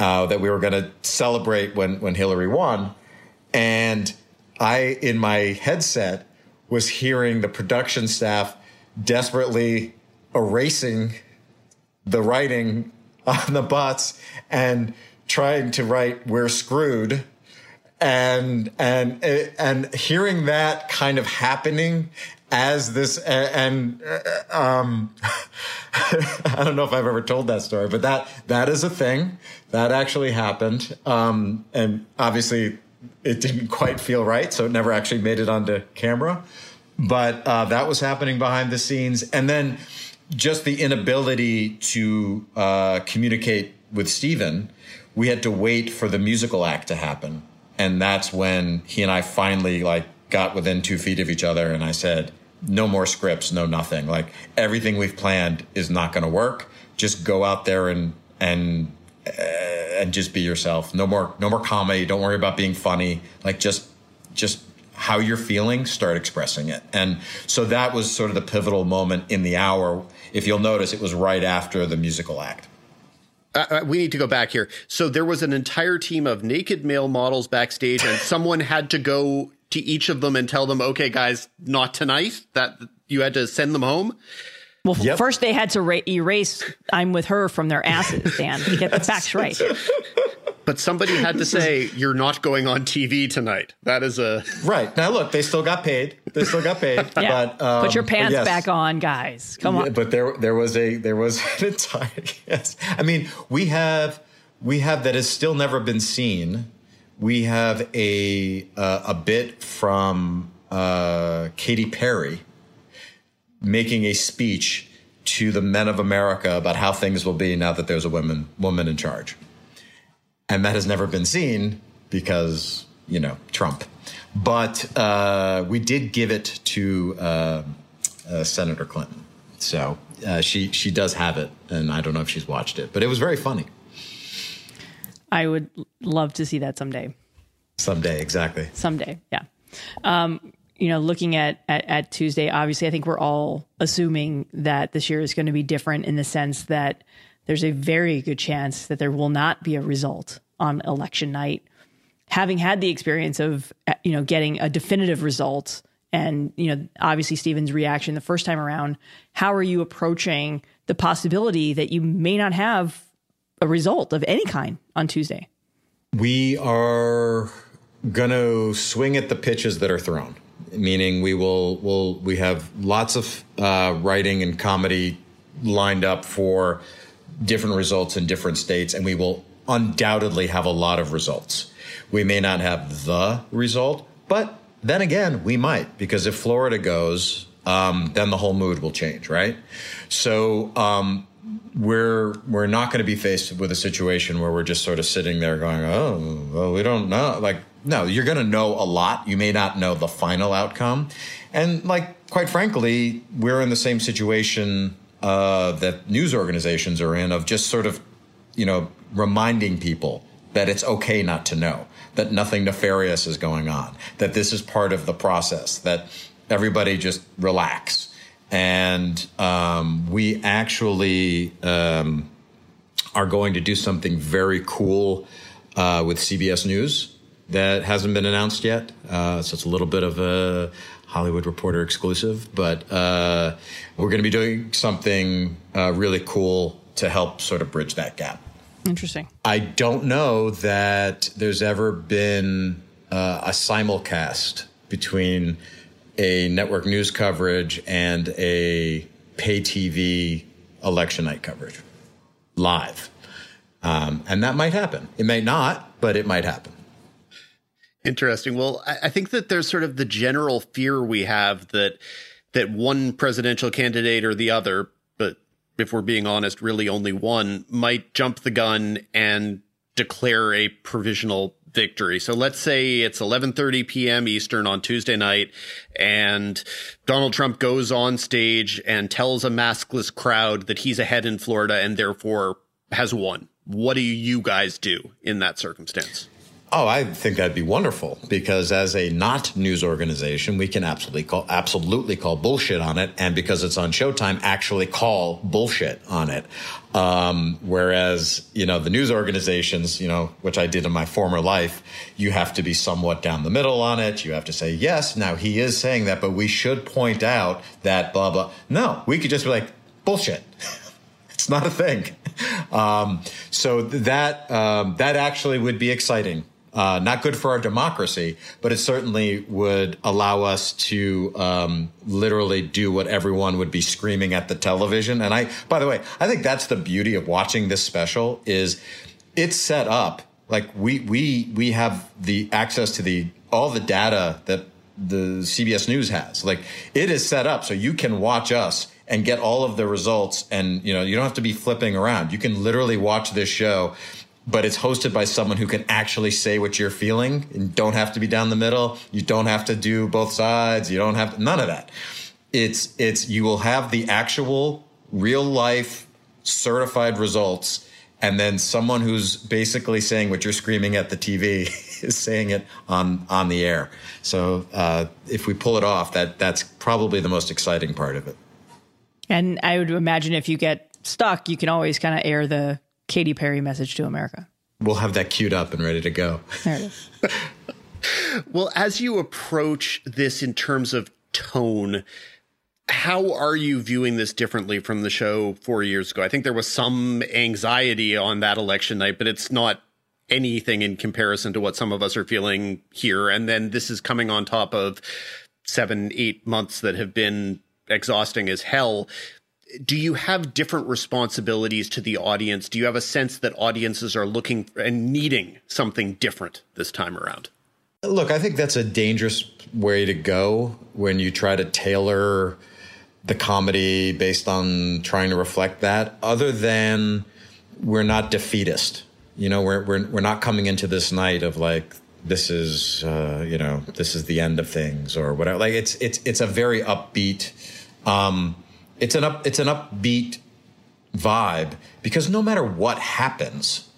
Uh, that we were going to celebrate when when Hillary won, and I in my headset was hearing the production staff desperately erasing the writing on the butts and trying to write we're screwed. And and and hearing that kind of happening as this and um (laughs) I don't know if I've ever told that story but that that is a thing that actually happened. Um and obviously it didn't quite feel right so it never actually made it onto camera. But uh, that was happening behind the scenes. And then just the inability to uh, communicate with Stephen we had to wait for the musical act to happen. And that's when he and I finally like got within two feet of each other and I said no more scripts no nothing. Like everything we've planned is not going to work. Just go out there and and uh, and just be yourself. No more no more comedy. Don't worry about being funny. Like just just how you're feeling start expressing it. And so that was sort of the pivotal moment in the hour. If you'll notice it was right after the musical act. Uh, uh, we need to go back here. So there was an entire team of naked male models backstage, and someone had to go to each of them and tell them, "Okay, guys, not tonight." That you had to send them home. Well, yep. first they had to ra- erase "I'm with her" from their asses, Dan, to get the facts right. But somebody had to say, "You're not going on TV tonight." That is a (laughs) right now. Look, they still got paid. They still got paid. yeah. But um, put your pants yes. back on, guys. Come on. Yeah, but there, there was a there was (laughs) an entire. Yes, I mean we have we have that has still never been seen. We have a uh, a bit from uh, Katy Perry making a speech to the men of America about how things will be now that there's a woman woman in charge and that has never been seen because you know Trump. But uh, we did give it to uh, uh, Senator Clinton, so uh, she she does have it, and I don't know if she's watched it, but it was very funny. I would love to see that someday. Someday, exactly. Someday, yeah. Um, you know, looking at, at, at Tuesday, obviously, I think we're all assuming that this year is going to be different in the sense that there's a very good chance that there will not be a result on election night. Having had the experience of you know getting a definitive result and you know obviously Stephen's reaction the first time around, how are you approaching the possibility that you may not have a result of any kind on Tuesday? We are going to swing at the pitches that are thrown, meaning we will will we have lots of uh, writing and comedy lined up for different results in different states, and we will undoubtedly have a lot of results. We may not have the result, but then again, we might because if Florida goes, um, then the whole mood will change, right? So um, we're we're not going to be faced with a situation where we're just sort of sitting there going, oh, well, we don't know. Like, no, you're going to know a lot. You may not know the final outcome, and like, quite frankly, we're in the same situation uh, that news organizations are in of just sort of, you know, reminding people that it's okay not to know, that nothing nefarious is going on, that this is part of the process, that everybody just relax and um, we actually um, are going to do something very cool uh, with CBS News that hasn't been announced yet. Uh, so it's a little bit of a Hollywood Reporter exclusive, but uh, we're going to be doing something uh, really cool to help sort of bridge that gap. Interesting. I don't know that there's ever been uh, a simulcast between a network news coverage and a pay TV election night coverage live. Um, and that might happen. It may not, but it might happen. Interesting. Well, I think that there's sort of the general fear we have that that one presidential candidate or the other, but if we're being honest, really only one, might jump the gun and declare a provisional victory. So let's say it's 11:30 p.m. Eastern on Tuesday night and Donald Trump goes on stage and tells a maskless crowd that he's ahead in Florida and therefore has won. What do you guys do in that circumstance? Oh, I think that'd be wonderful because as a not news organization, we can absolutely call absolutely call bullshit on it, and because it's on Showtime, actually call bullshit on it. Um, whereas you know the news organizations, you know, which I did in my former life, you have to be somewhat down the middle on it. You have to say yes. Now he is saying that, but we should point out that blah blah. No, we could just be like bullshit. (laughs) it's not a thing. (laughs) Um, so that um, that actually would be exciting uh, not good for our democracy, but it certainly would allow us to um, literally do what everyone would be screaming at the television. And I, by the way, I think that's the beauty of watching this special is it's set up like we we we have the access to the all the data that the CBS News has. Like it is set up so you can watch us and get all of the results and you know you don't have to be flipping around. You can literally watch this show but it's hosted by someone who can actually say what you're feeling and don't have to be down the middle. You don't have to do both sides. You don't have to, none of that. It's, it's, you will have the actual real life certified results. And then someone who's basically saying what you're screaming at the TV (laughs) is saying it on, on the air. So, uh, if we pull it off, that, that's probably the most exciting part of it. And I would imagine if you get stuck, you can always kind of air the Katy Perry message to America. We'll have that queued up and ready to go. There it is. (laughs) well, as you approach this in terms of tone, how are you viewing this differently from the show four years ago? I think there was some anxiety on that election night, but it's not anything in comparison to what some of us are feeling here. And then this is coming on top of seven, eight months that have been exhausting as hell do you have different responsibilities to the audience? Do you have a sense that audiences are looking and needing something different this time around? Look, I think that's a dangerous way to go when you try to tailor the comedy based on trying to reflect that. Other than we're not defeatist, you know, we're we're we're not coming into this night of like this is uh, you know this is the end of things or whatever. Like it's it's it's a very upbeat. Um, it's an up it's an upbeat vibe because no matter what happens,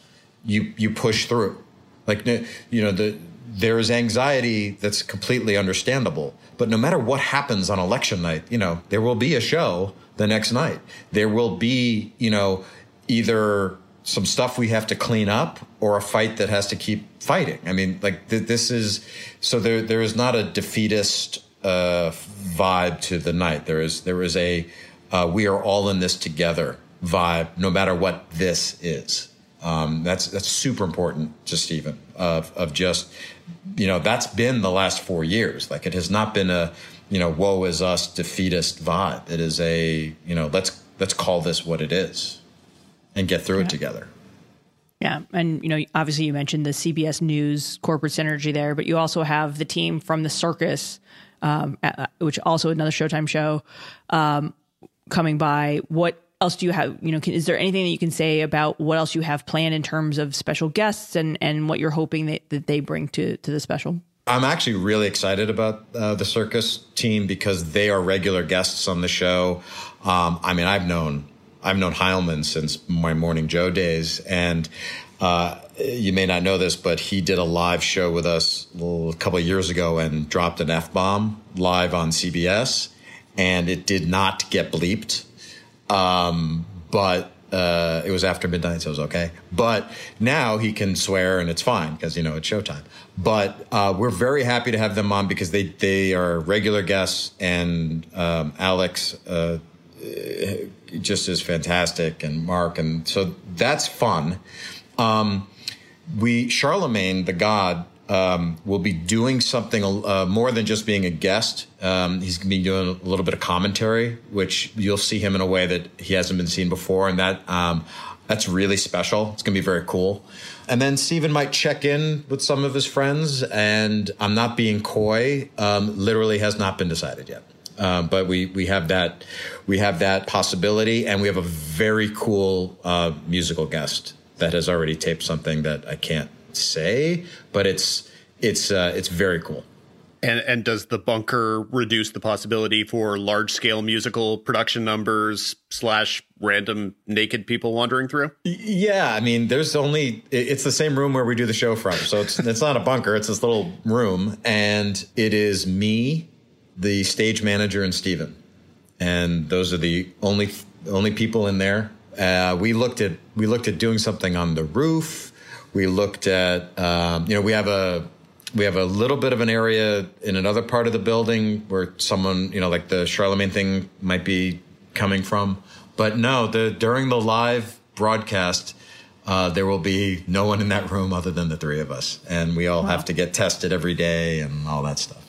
you you push through. Like you know the there is anxiety that's completely understandable, but no matter what happens on election night, you know there will be a show the next night. There will be you know either some stuff we have to clean up or a fight that has to keep fighting. I mean, like th- this is so there. There is not a defeatist uh, vibe to the night. There is there is a uh, we are all in this together vibe, no matter what this is. Um, that's that's super important to Stephen of of just you know that's been the last four years. Like it has not been a you know woe is us defeatist vibe. It is a you know let's let's call this what it is and get through yeah. it together. Yeah, and you know, obviously, you mentioned the CBS News corporate synergy there, but you also have the team from the Circus, um, which also another Showtime show, um, coming by. What else do you have? You know, can, is there anything that you can say about what else you have planned in terms of special guests and and what you're hoping that, that they bring to to the special? I'm actually really excited about uh, the circus team because they are regular guests on the show. Um, I mean, I've known I've known Heilemann since my Morning Joe days, and uh, you may not know this, but he did a live show with us a couple of years ago and dropped an f bomb live on CBS, and it did not get bleeped. Um, but uh, it was after midnight, so it was okay. But now he can swear and it's fine because you know it's showtime. But uh, we're very happy to have them on because they they are regular guests, and um, Alex uh, just is fantastic, and Mark, and so that's fun. Um, we Charlamagne tha God um, will be doing something uh, more than just being a guest. Um, he's going to be doing a little bit of commentary, which you'll see him in a way that he hasn't been seen before, and that um, that's really special. It's going to be very cool. And then Stephen might check in with some of his friends, and I'm not being coy. Um, literally, has not been decided yet. Uh, but we we have that we have that possibility, and we have a very cool uh, musical guest that has already taped something that I can't say, but it's it's uh, it's very cool. And and does the bunker reduce the possibility for large scale musical production numbers slash random naked people wandering through? Yeah, I mean, there's only it's the same room where we do the show from, so it's it's not a bunker. It's this little room, and it is me, the stage manager and Stephen. And those are the only only people in there. Uh, we looked at we looked at doing something on the roof. We looked at um, you know we have a we have a little bit of an area in another part of the building where someone you know like the Charlamagne thing might be coming from. But no, the during the live broadcast, uh, there will be no one in that room other than the three of us, and we all wow. have to get tested every day and all that stuff.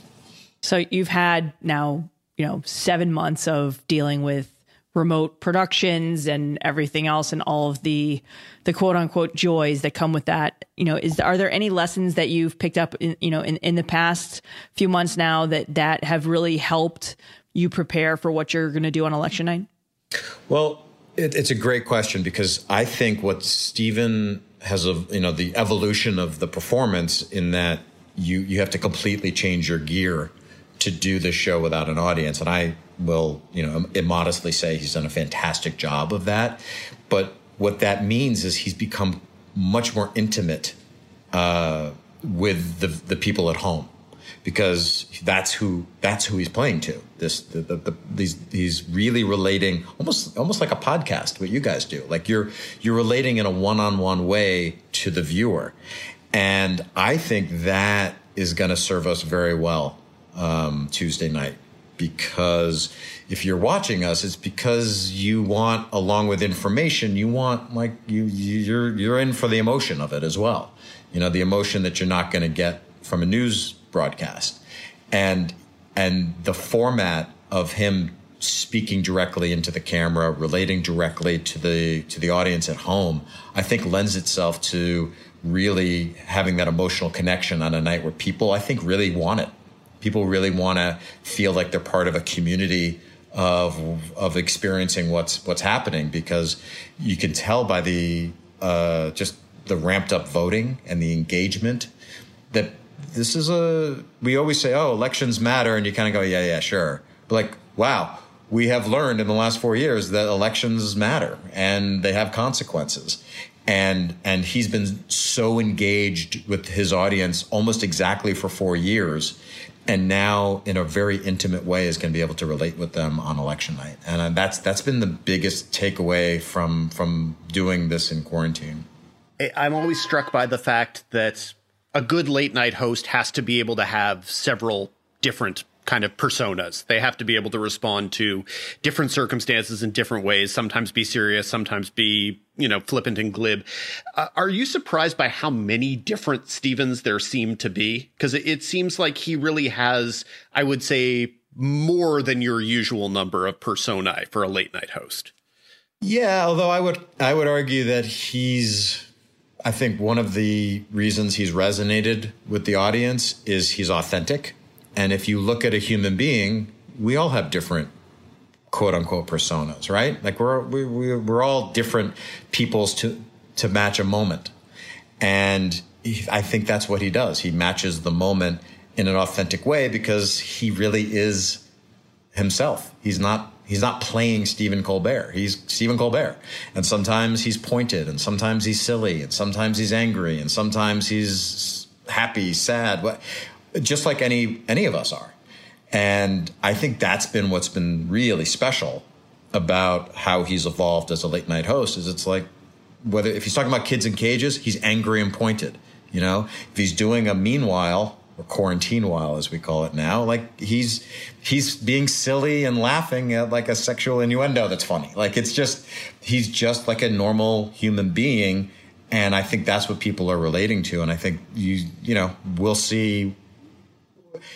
So you've had now, you know, seven months of dealing with remote productions and everything else and all of the the quote unquote joys that come with that you know is are there any lessons that you've picked up in you know in, in the past few months now that that have really helped you prepare for what you're going to do on election night well it, it's a great question because i think what stephen has a you know the evolution of the performance in that you you have to completely change your gear to do this show without an audience. And I will, you know, immodestly say he's done a fantastic job of that. But what that means is he's become much more intimate uh, with the the people at home because that's who that's who he's playing to. This the, the, the, these he's really relating almost almost like a podcast. What you guys do, like you're you're relating in a one on one way to the viewer, and I think that is going to serve us very well um, Tuesday night because if you're watching us, it's because you want, along with information, you want like you you're you're in for the emotion of it as well. You know, the emotion that you're not going to get from a news broadcast, and and the format of him speaking directly into the camera, relating directly to the to the audience at home, I think lends itself to really having that emotional connection on a night where people I think really want it people really want to feel like they're part of a community of of experiencing what's what's happening because you can tell by the uh, just the ramped up voting and the engagement that this is a we always say oh elections matter and you kind of go yeah yeah sure. But like wow we have learned in the last four years that elections matter and they have consequences. And and he's been so engaged with his audience almost exactly for four years and now in a very intimate way is going to be able to relate with them on election night. And uh, that's that's been the biggest takeaway from from doing this in quarantine. I'm always struck by the fact that a good late night host has to be able to have several different kind of personas. They have to be able to respond to different circumstances in different ways, sometimes be serious, sometimes be, you know, flippant and glib. Uh, are you surprised by how many different Stevens there seem to be? Because it, it seems like he really has, I would say, more than your usual number of personae for a late night host. Yeah, although I would I would argue that he's I think one of the reasons he's resonated with the audience is he's authentic. And if you look at a human being, we all have different quote unquote personas, right? Like we're we, we're all different peoples to to match a moment. And I think that's what he does. He matches the moment in an authentic way because he really is himself. He's not he's not playing Stephen Colbert. He's Stephen Colbert. And sometimes he's pointed and sometimes he's silly and sometimes he's angry and sometimes he's happy, sad, what just like any any of us are. And I think that's been what's been really special about how he's evolved as a late night host is it's like whether if he's talking about kids in cages, he's angry and pointed. You know, if he's doing a meanwhile or quarantine while as we call it now like he's he's being silly and laughing at like a sexual innuendo that's funny like it's just he's just like a normal human being and i think that's what people are relating to and i think you you know we'll see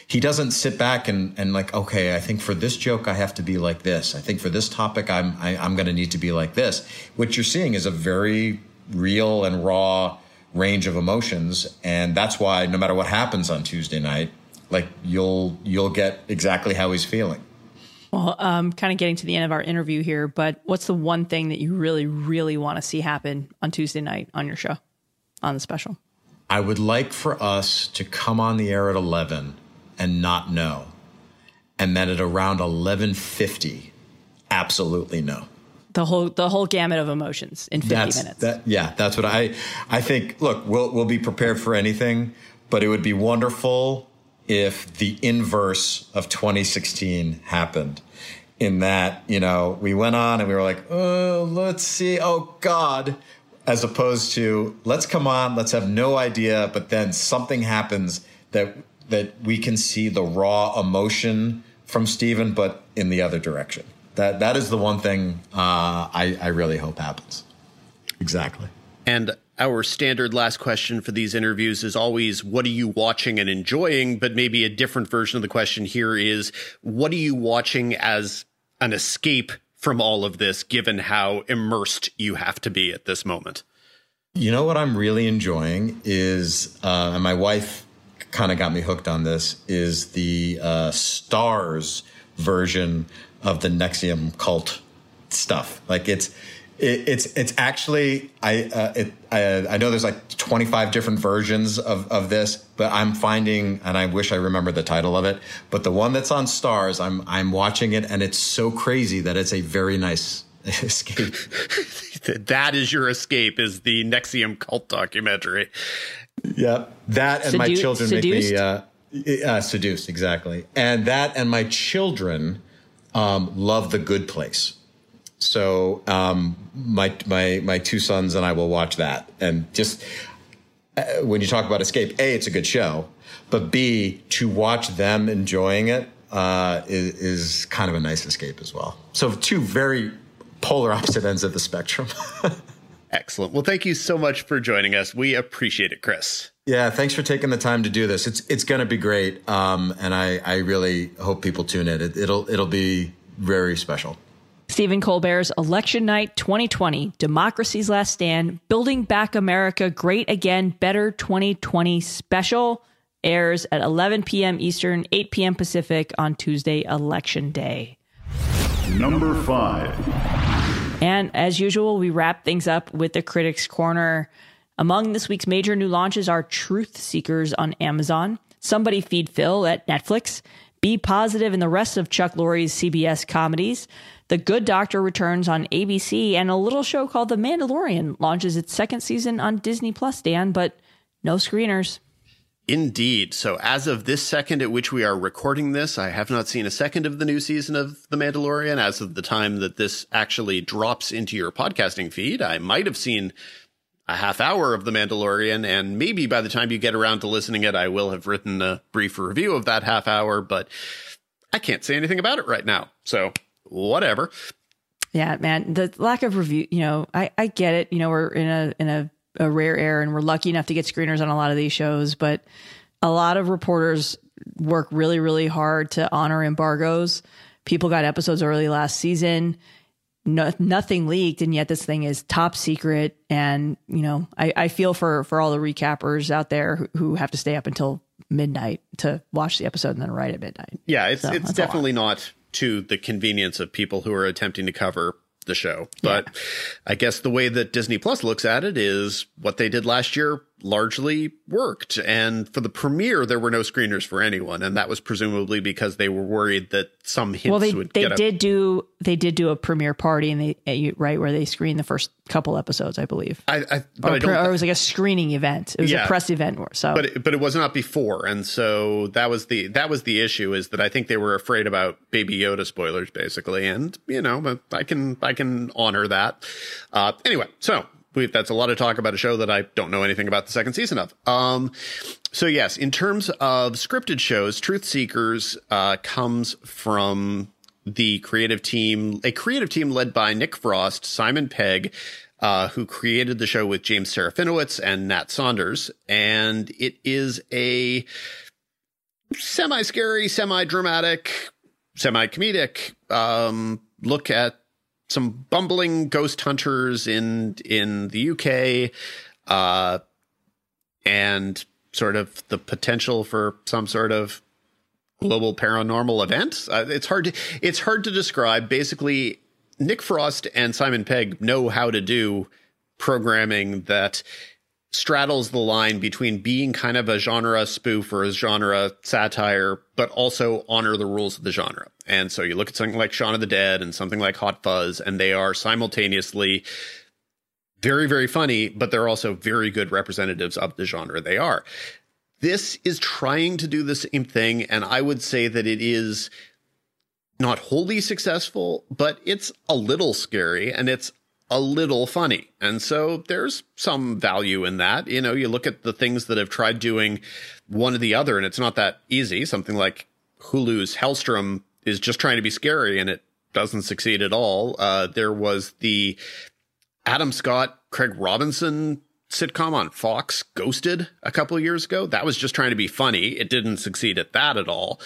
he doesn't sit back and, and like okay i think for this joke i have to be like this. I think for this topic i'm I, am i am going to need to be like this. What you're seeing is a very real and raw range of emotions. And that's why no matter what happens on tuesday night like you'll you'll get exactly how he's feeling. Well um kind of getting to the end of our interview here but what's the one thing that you really really want to see happen on tuesday night on your show on the special? I would like for us to come on the air at 11 and not know and then at around 1150 absolutely no the whole the whole gamut of emotions in 50 that's, minutes. That, yeah, that's what I I think. Look, we'll we'll be prepared for anything, but it would be wonderful if the inverse of 2016 happened. In that, you know, we went on and we were like, oh, let's see, oh God, as opposed to let's come on, let's have no idea, but then something happens that that we can see the raw emotion from Stephen, but in the other direction. That that is the one thing uh, I I really hope happens. Exactly. And our standard last question for these interviews is always what are you watching and enjoying but maybe a different version of the question here is what are you watching as an escape from all of this given how immersed you have to be at this moment you know what i'm really enjoying is uh, and my wife kind of got me hooked on this is the uh, Starz version of the NXIVM cult stuff. Like it's it, it's it's actually I uh, it, I, I know there's like 25 different versions of of this, but I'm finding and I wish I remember the title of it, but the one that's on Starz, I'm I'm watching it and it's so crazy that it's a very nice (laughs) escape. (laughs) that is your escape is the NXIVM cult documentary. Yeah, that and Sedu- my children seduced? make me uh, uh, seduced exactly, and that and my children um, love The Good Place. So um, my my my two sons and I will watch that, and just uh, when you talk about Escape, a it's a good show, but b to watch them enjoying it uh, is, is kind of a nice escape as well. So two very polar (laughs) opposite ends of the spectrum. (laughs) Excellent. Well, thank you so much for joining us. We appreciate it, Chris. Yeah, thanks for taking the time to do this. It's it's going to be great, um, and I I really hope people tune in. It, it'll it'll be very special. Stephen Colbert's Election Night 2020, Democracy's Last Stand, Building Back America, Great Again, Better 2020 special airs at 11 p.m. Eastern, 8 p.m. Pacific on Tuesday, Election Day. Number five. And as usual, we wrap things up with the Critics Corner. Among this week's major new launches are Truth Seekers on Amazon, Somebody Feed Phil at Netflix, B Positive in the rest of Chuck Lorre's CBS comedies. The Good Doctor returns on ABC, and a little show called The Mandalorian launches its second season on Disney Plus, Dan, but no screeners. Indeed. So, as of this second at which we are recording this, I have not seen a second of the new season of The Mandalorian. As of the time that this actually drops into your podcasting feed, I might have seen a half hour of The Mandalorian, and maybe by the time you get around to listening it, I will have written a brief review of that half hour. But I can't say anything about it right now. So whatever. Yeah, man. The lack of review, you know, I, I get it. You know, we're in a in a, a rare air and we're lucky enough to get screeners on a lot of these shows, but a lot of reporters work really, really hard to honor embargoes. People got episodes early last season. No, nothing leaked, and yet this thing is top secret. And you know, I, I feel for for all the recappers out there who, who have to stay up until midnight to watch the episode and then write at midnight. Yeah, it's so, it's definitely not to the convenience of people who are attempting to cover the show. But yeah. I guess the way that Disney Plus looks at it is what they did last year largely worked. And for the premiere, there were no screeners for anyone, and that was presumably because they were worried that some hints well, they, would. They did do they did do a premiere party, and they eh, right where they screened the first couple episodes, I believe. I, I but or, I don't, or it was like a screening event. It was yeah, a press event. So, but it, but it was not before, and so that was the that was the issue is that I think they were afraid about Baby Yoda spoilers, basically, and you know, but I can I can honor that. Uh, anyway, so that's a lot of talk about a show that I don't know anything about the second season of. Um, so yes, in terms of scripted shows, Truth Seekers uh, comes from the creative team, a creative team led by Nick Frost, Simon Pegg, uh, who created the show with James Serafinowicz and Nat Saunders, and it is a semi-scary, semi-dramatic, semi-comedic um, look at some bumbling ghost hunters in in the UK, uh, and sort of the potential for some sort of global paranormal event. Uh, it's hard to it's hard to describe. Basically, Nick Frost and Simon Pegg know how to do programming that straddles the line between being kind of a genre spoof or a genre satire, but also honor the rules of the genre. And so you look at something like Shaun of the Dead and something like Hot Fuzz, and they are simultaneously very, very funny, but they're also very good representatives of the genre they are. This is trying to do the same thing, and I would say that it is not wholly successful, but it's a little scary and it's a little funny. And so there's some value in that. You know, you look at the things that have tried doing one or the other, and it's not that easy. Something like Hulu's Helstrom is just trying to be scary and it doesn't succeed at all. Uh, there was the Adam Scott, Craig Robinson sitcom on Fox, Ghosted, a couple years ago. That was just trying to be funny. It didn't succeed at that at all.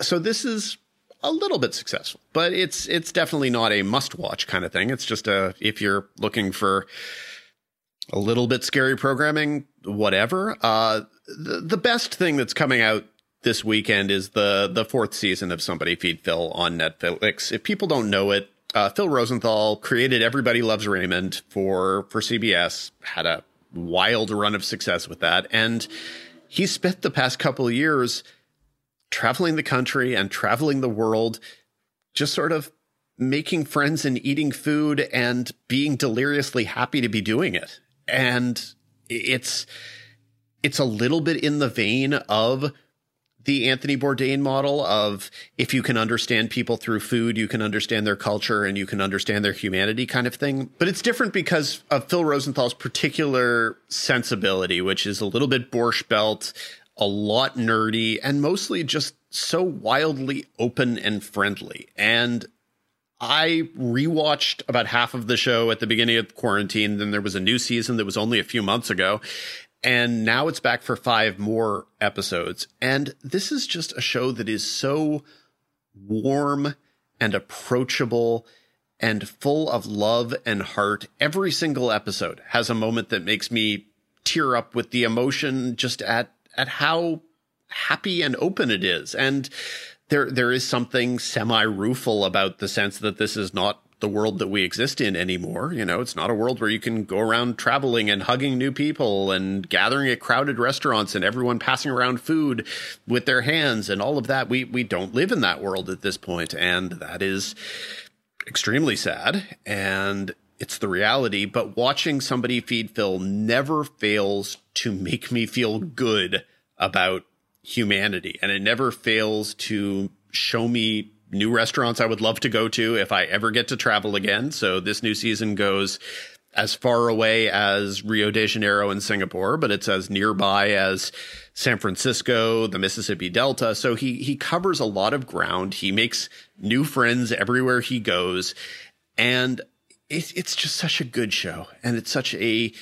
So this is a little bit successful, but it's it's definitely not a must watch kind of thing. It's just a if you're looking for a little bit scary programming, whatever. Uh, the, the best thing that's coming out this weekend is the the fourth season of Somebody Feed Phil on Netflix. If people don't know it, uh, Phil Rosenthal created Everybody Loves Raymond for for CBS. Had a wild run of success with that, and he spent the past couple years traveling the country and traveling the world, just sort of making friends and eating food and being deliriously happy to be doing it. And it's it's a little bit in the vein of the Anthony Bourdain model of if you can understand people through food, you can understand their culture and you can understand their humanity kind of thing. But it's different because of Phil Rosenthal's particular sensibility, which is a little bit Borscht Belt, a lot nerdy and mostly just so wildly open and friendly. And I rewatched about half of the show at the beginning of quarantine. Then there was a new season that was only a few months ago. And now it's back for five more episodes. And this is just a show that is so warm and approachable and full of love and heart. Every single episode has a moment that makes me tear up with the emotion just at at how happy and open it is. And there there is something semi rueful about the sense that this is not the world that we exist in anymore. You know, it's not a world where you can go around traveling and hugging new people and gathering at crowded restaurants and everyone passing around food with their hands and all of that. We we don't live in that world at this point, and that is extremely sad. And it's the reality, but watching somebody feed Phil never fails to make me feel good about humanity. And it never fails to show me new restaurants I would love to go to if I ever get to travel again. So this new season goes as far away as Rio de Janeiro and Singapore, but it's as nearby as San Francisco, the Mississippi Delta. So he he covers a lot of ground. He makes new friends everywhere he goes, and it, it's just such a good show, and it's such a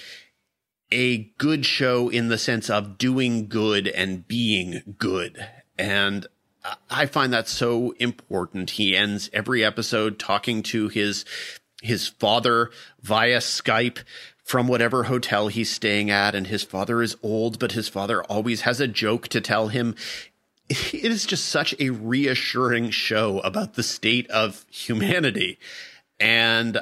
a good show in the sense of doing good and being good. And I find that so important. He ends every episode talking to his his father via Skype from whatever hotel he's staying at and his father is old but his father always has a joke to tell him. It is just such a reassuring show about the state of humanity. And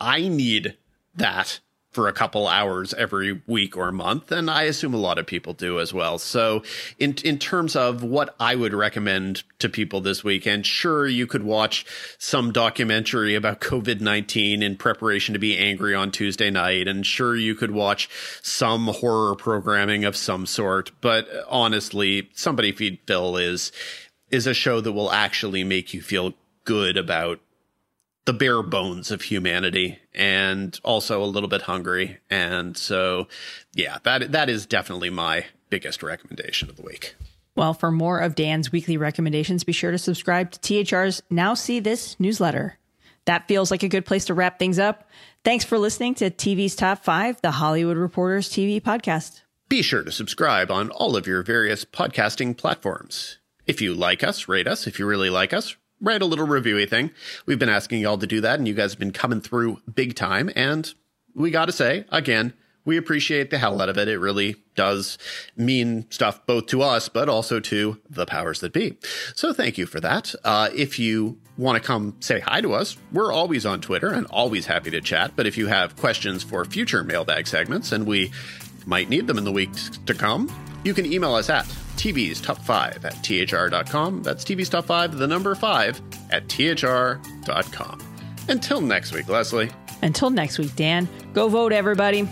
I need that for a couple hours every week or month, and I assume a lot of people do as well. So, in in terms of what I would recommend to people this weekend, sure you could watch some documentary about COVID nineteen in preparation to be angry on Tuesday night, and sure you could watch some horror programming of some sort. But honestly, Somebody Feed Phil is is a show that will actually make you feel good about the bare bones of humanity and also a little bit hungry. And so, yeah, that that is definitely my biggest recommendation of the week. Well, for more of Dan's weekly recommendations, be sure to subscribe to THR's Now See This newsletter. That feels like a good place to wrap things up. Thanks for listening to TV's Top 5, the Hollywood Reporters TV podcast. Be sure to subscribe on all of your various podcasting platforms. If you like us, rate us. If you really like us, write a little reviewy thing. We've been asking y'all to do that, and you guys have been coming through big time. And we got to say, again, we appreciate the hell out of it. It really does mean stuff both to us, but also to the powers that be. So thank you for that. Uh, if you want to come say hi to us, we're always on Twitter and always happy to chat. But if you have questions for future mailbag segments, and we might need them in the weeks to come, you can email us at TV's Top 5 at THR.com. That's TV's Top 5, the number 5 at THR.com. Until next week, Lesley. Until next week, Dan, go vote, everybody.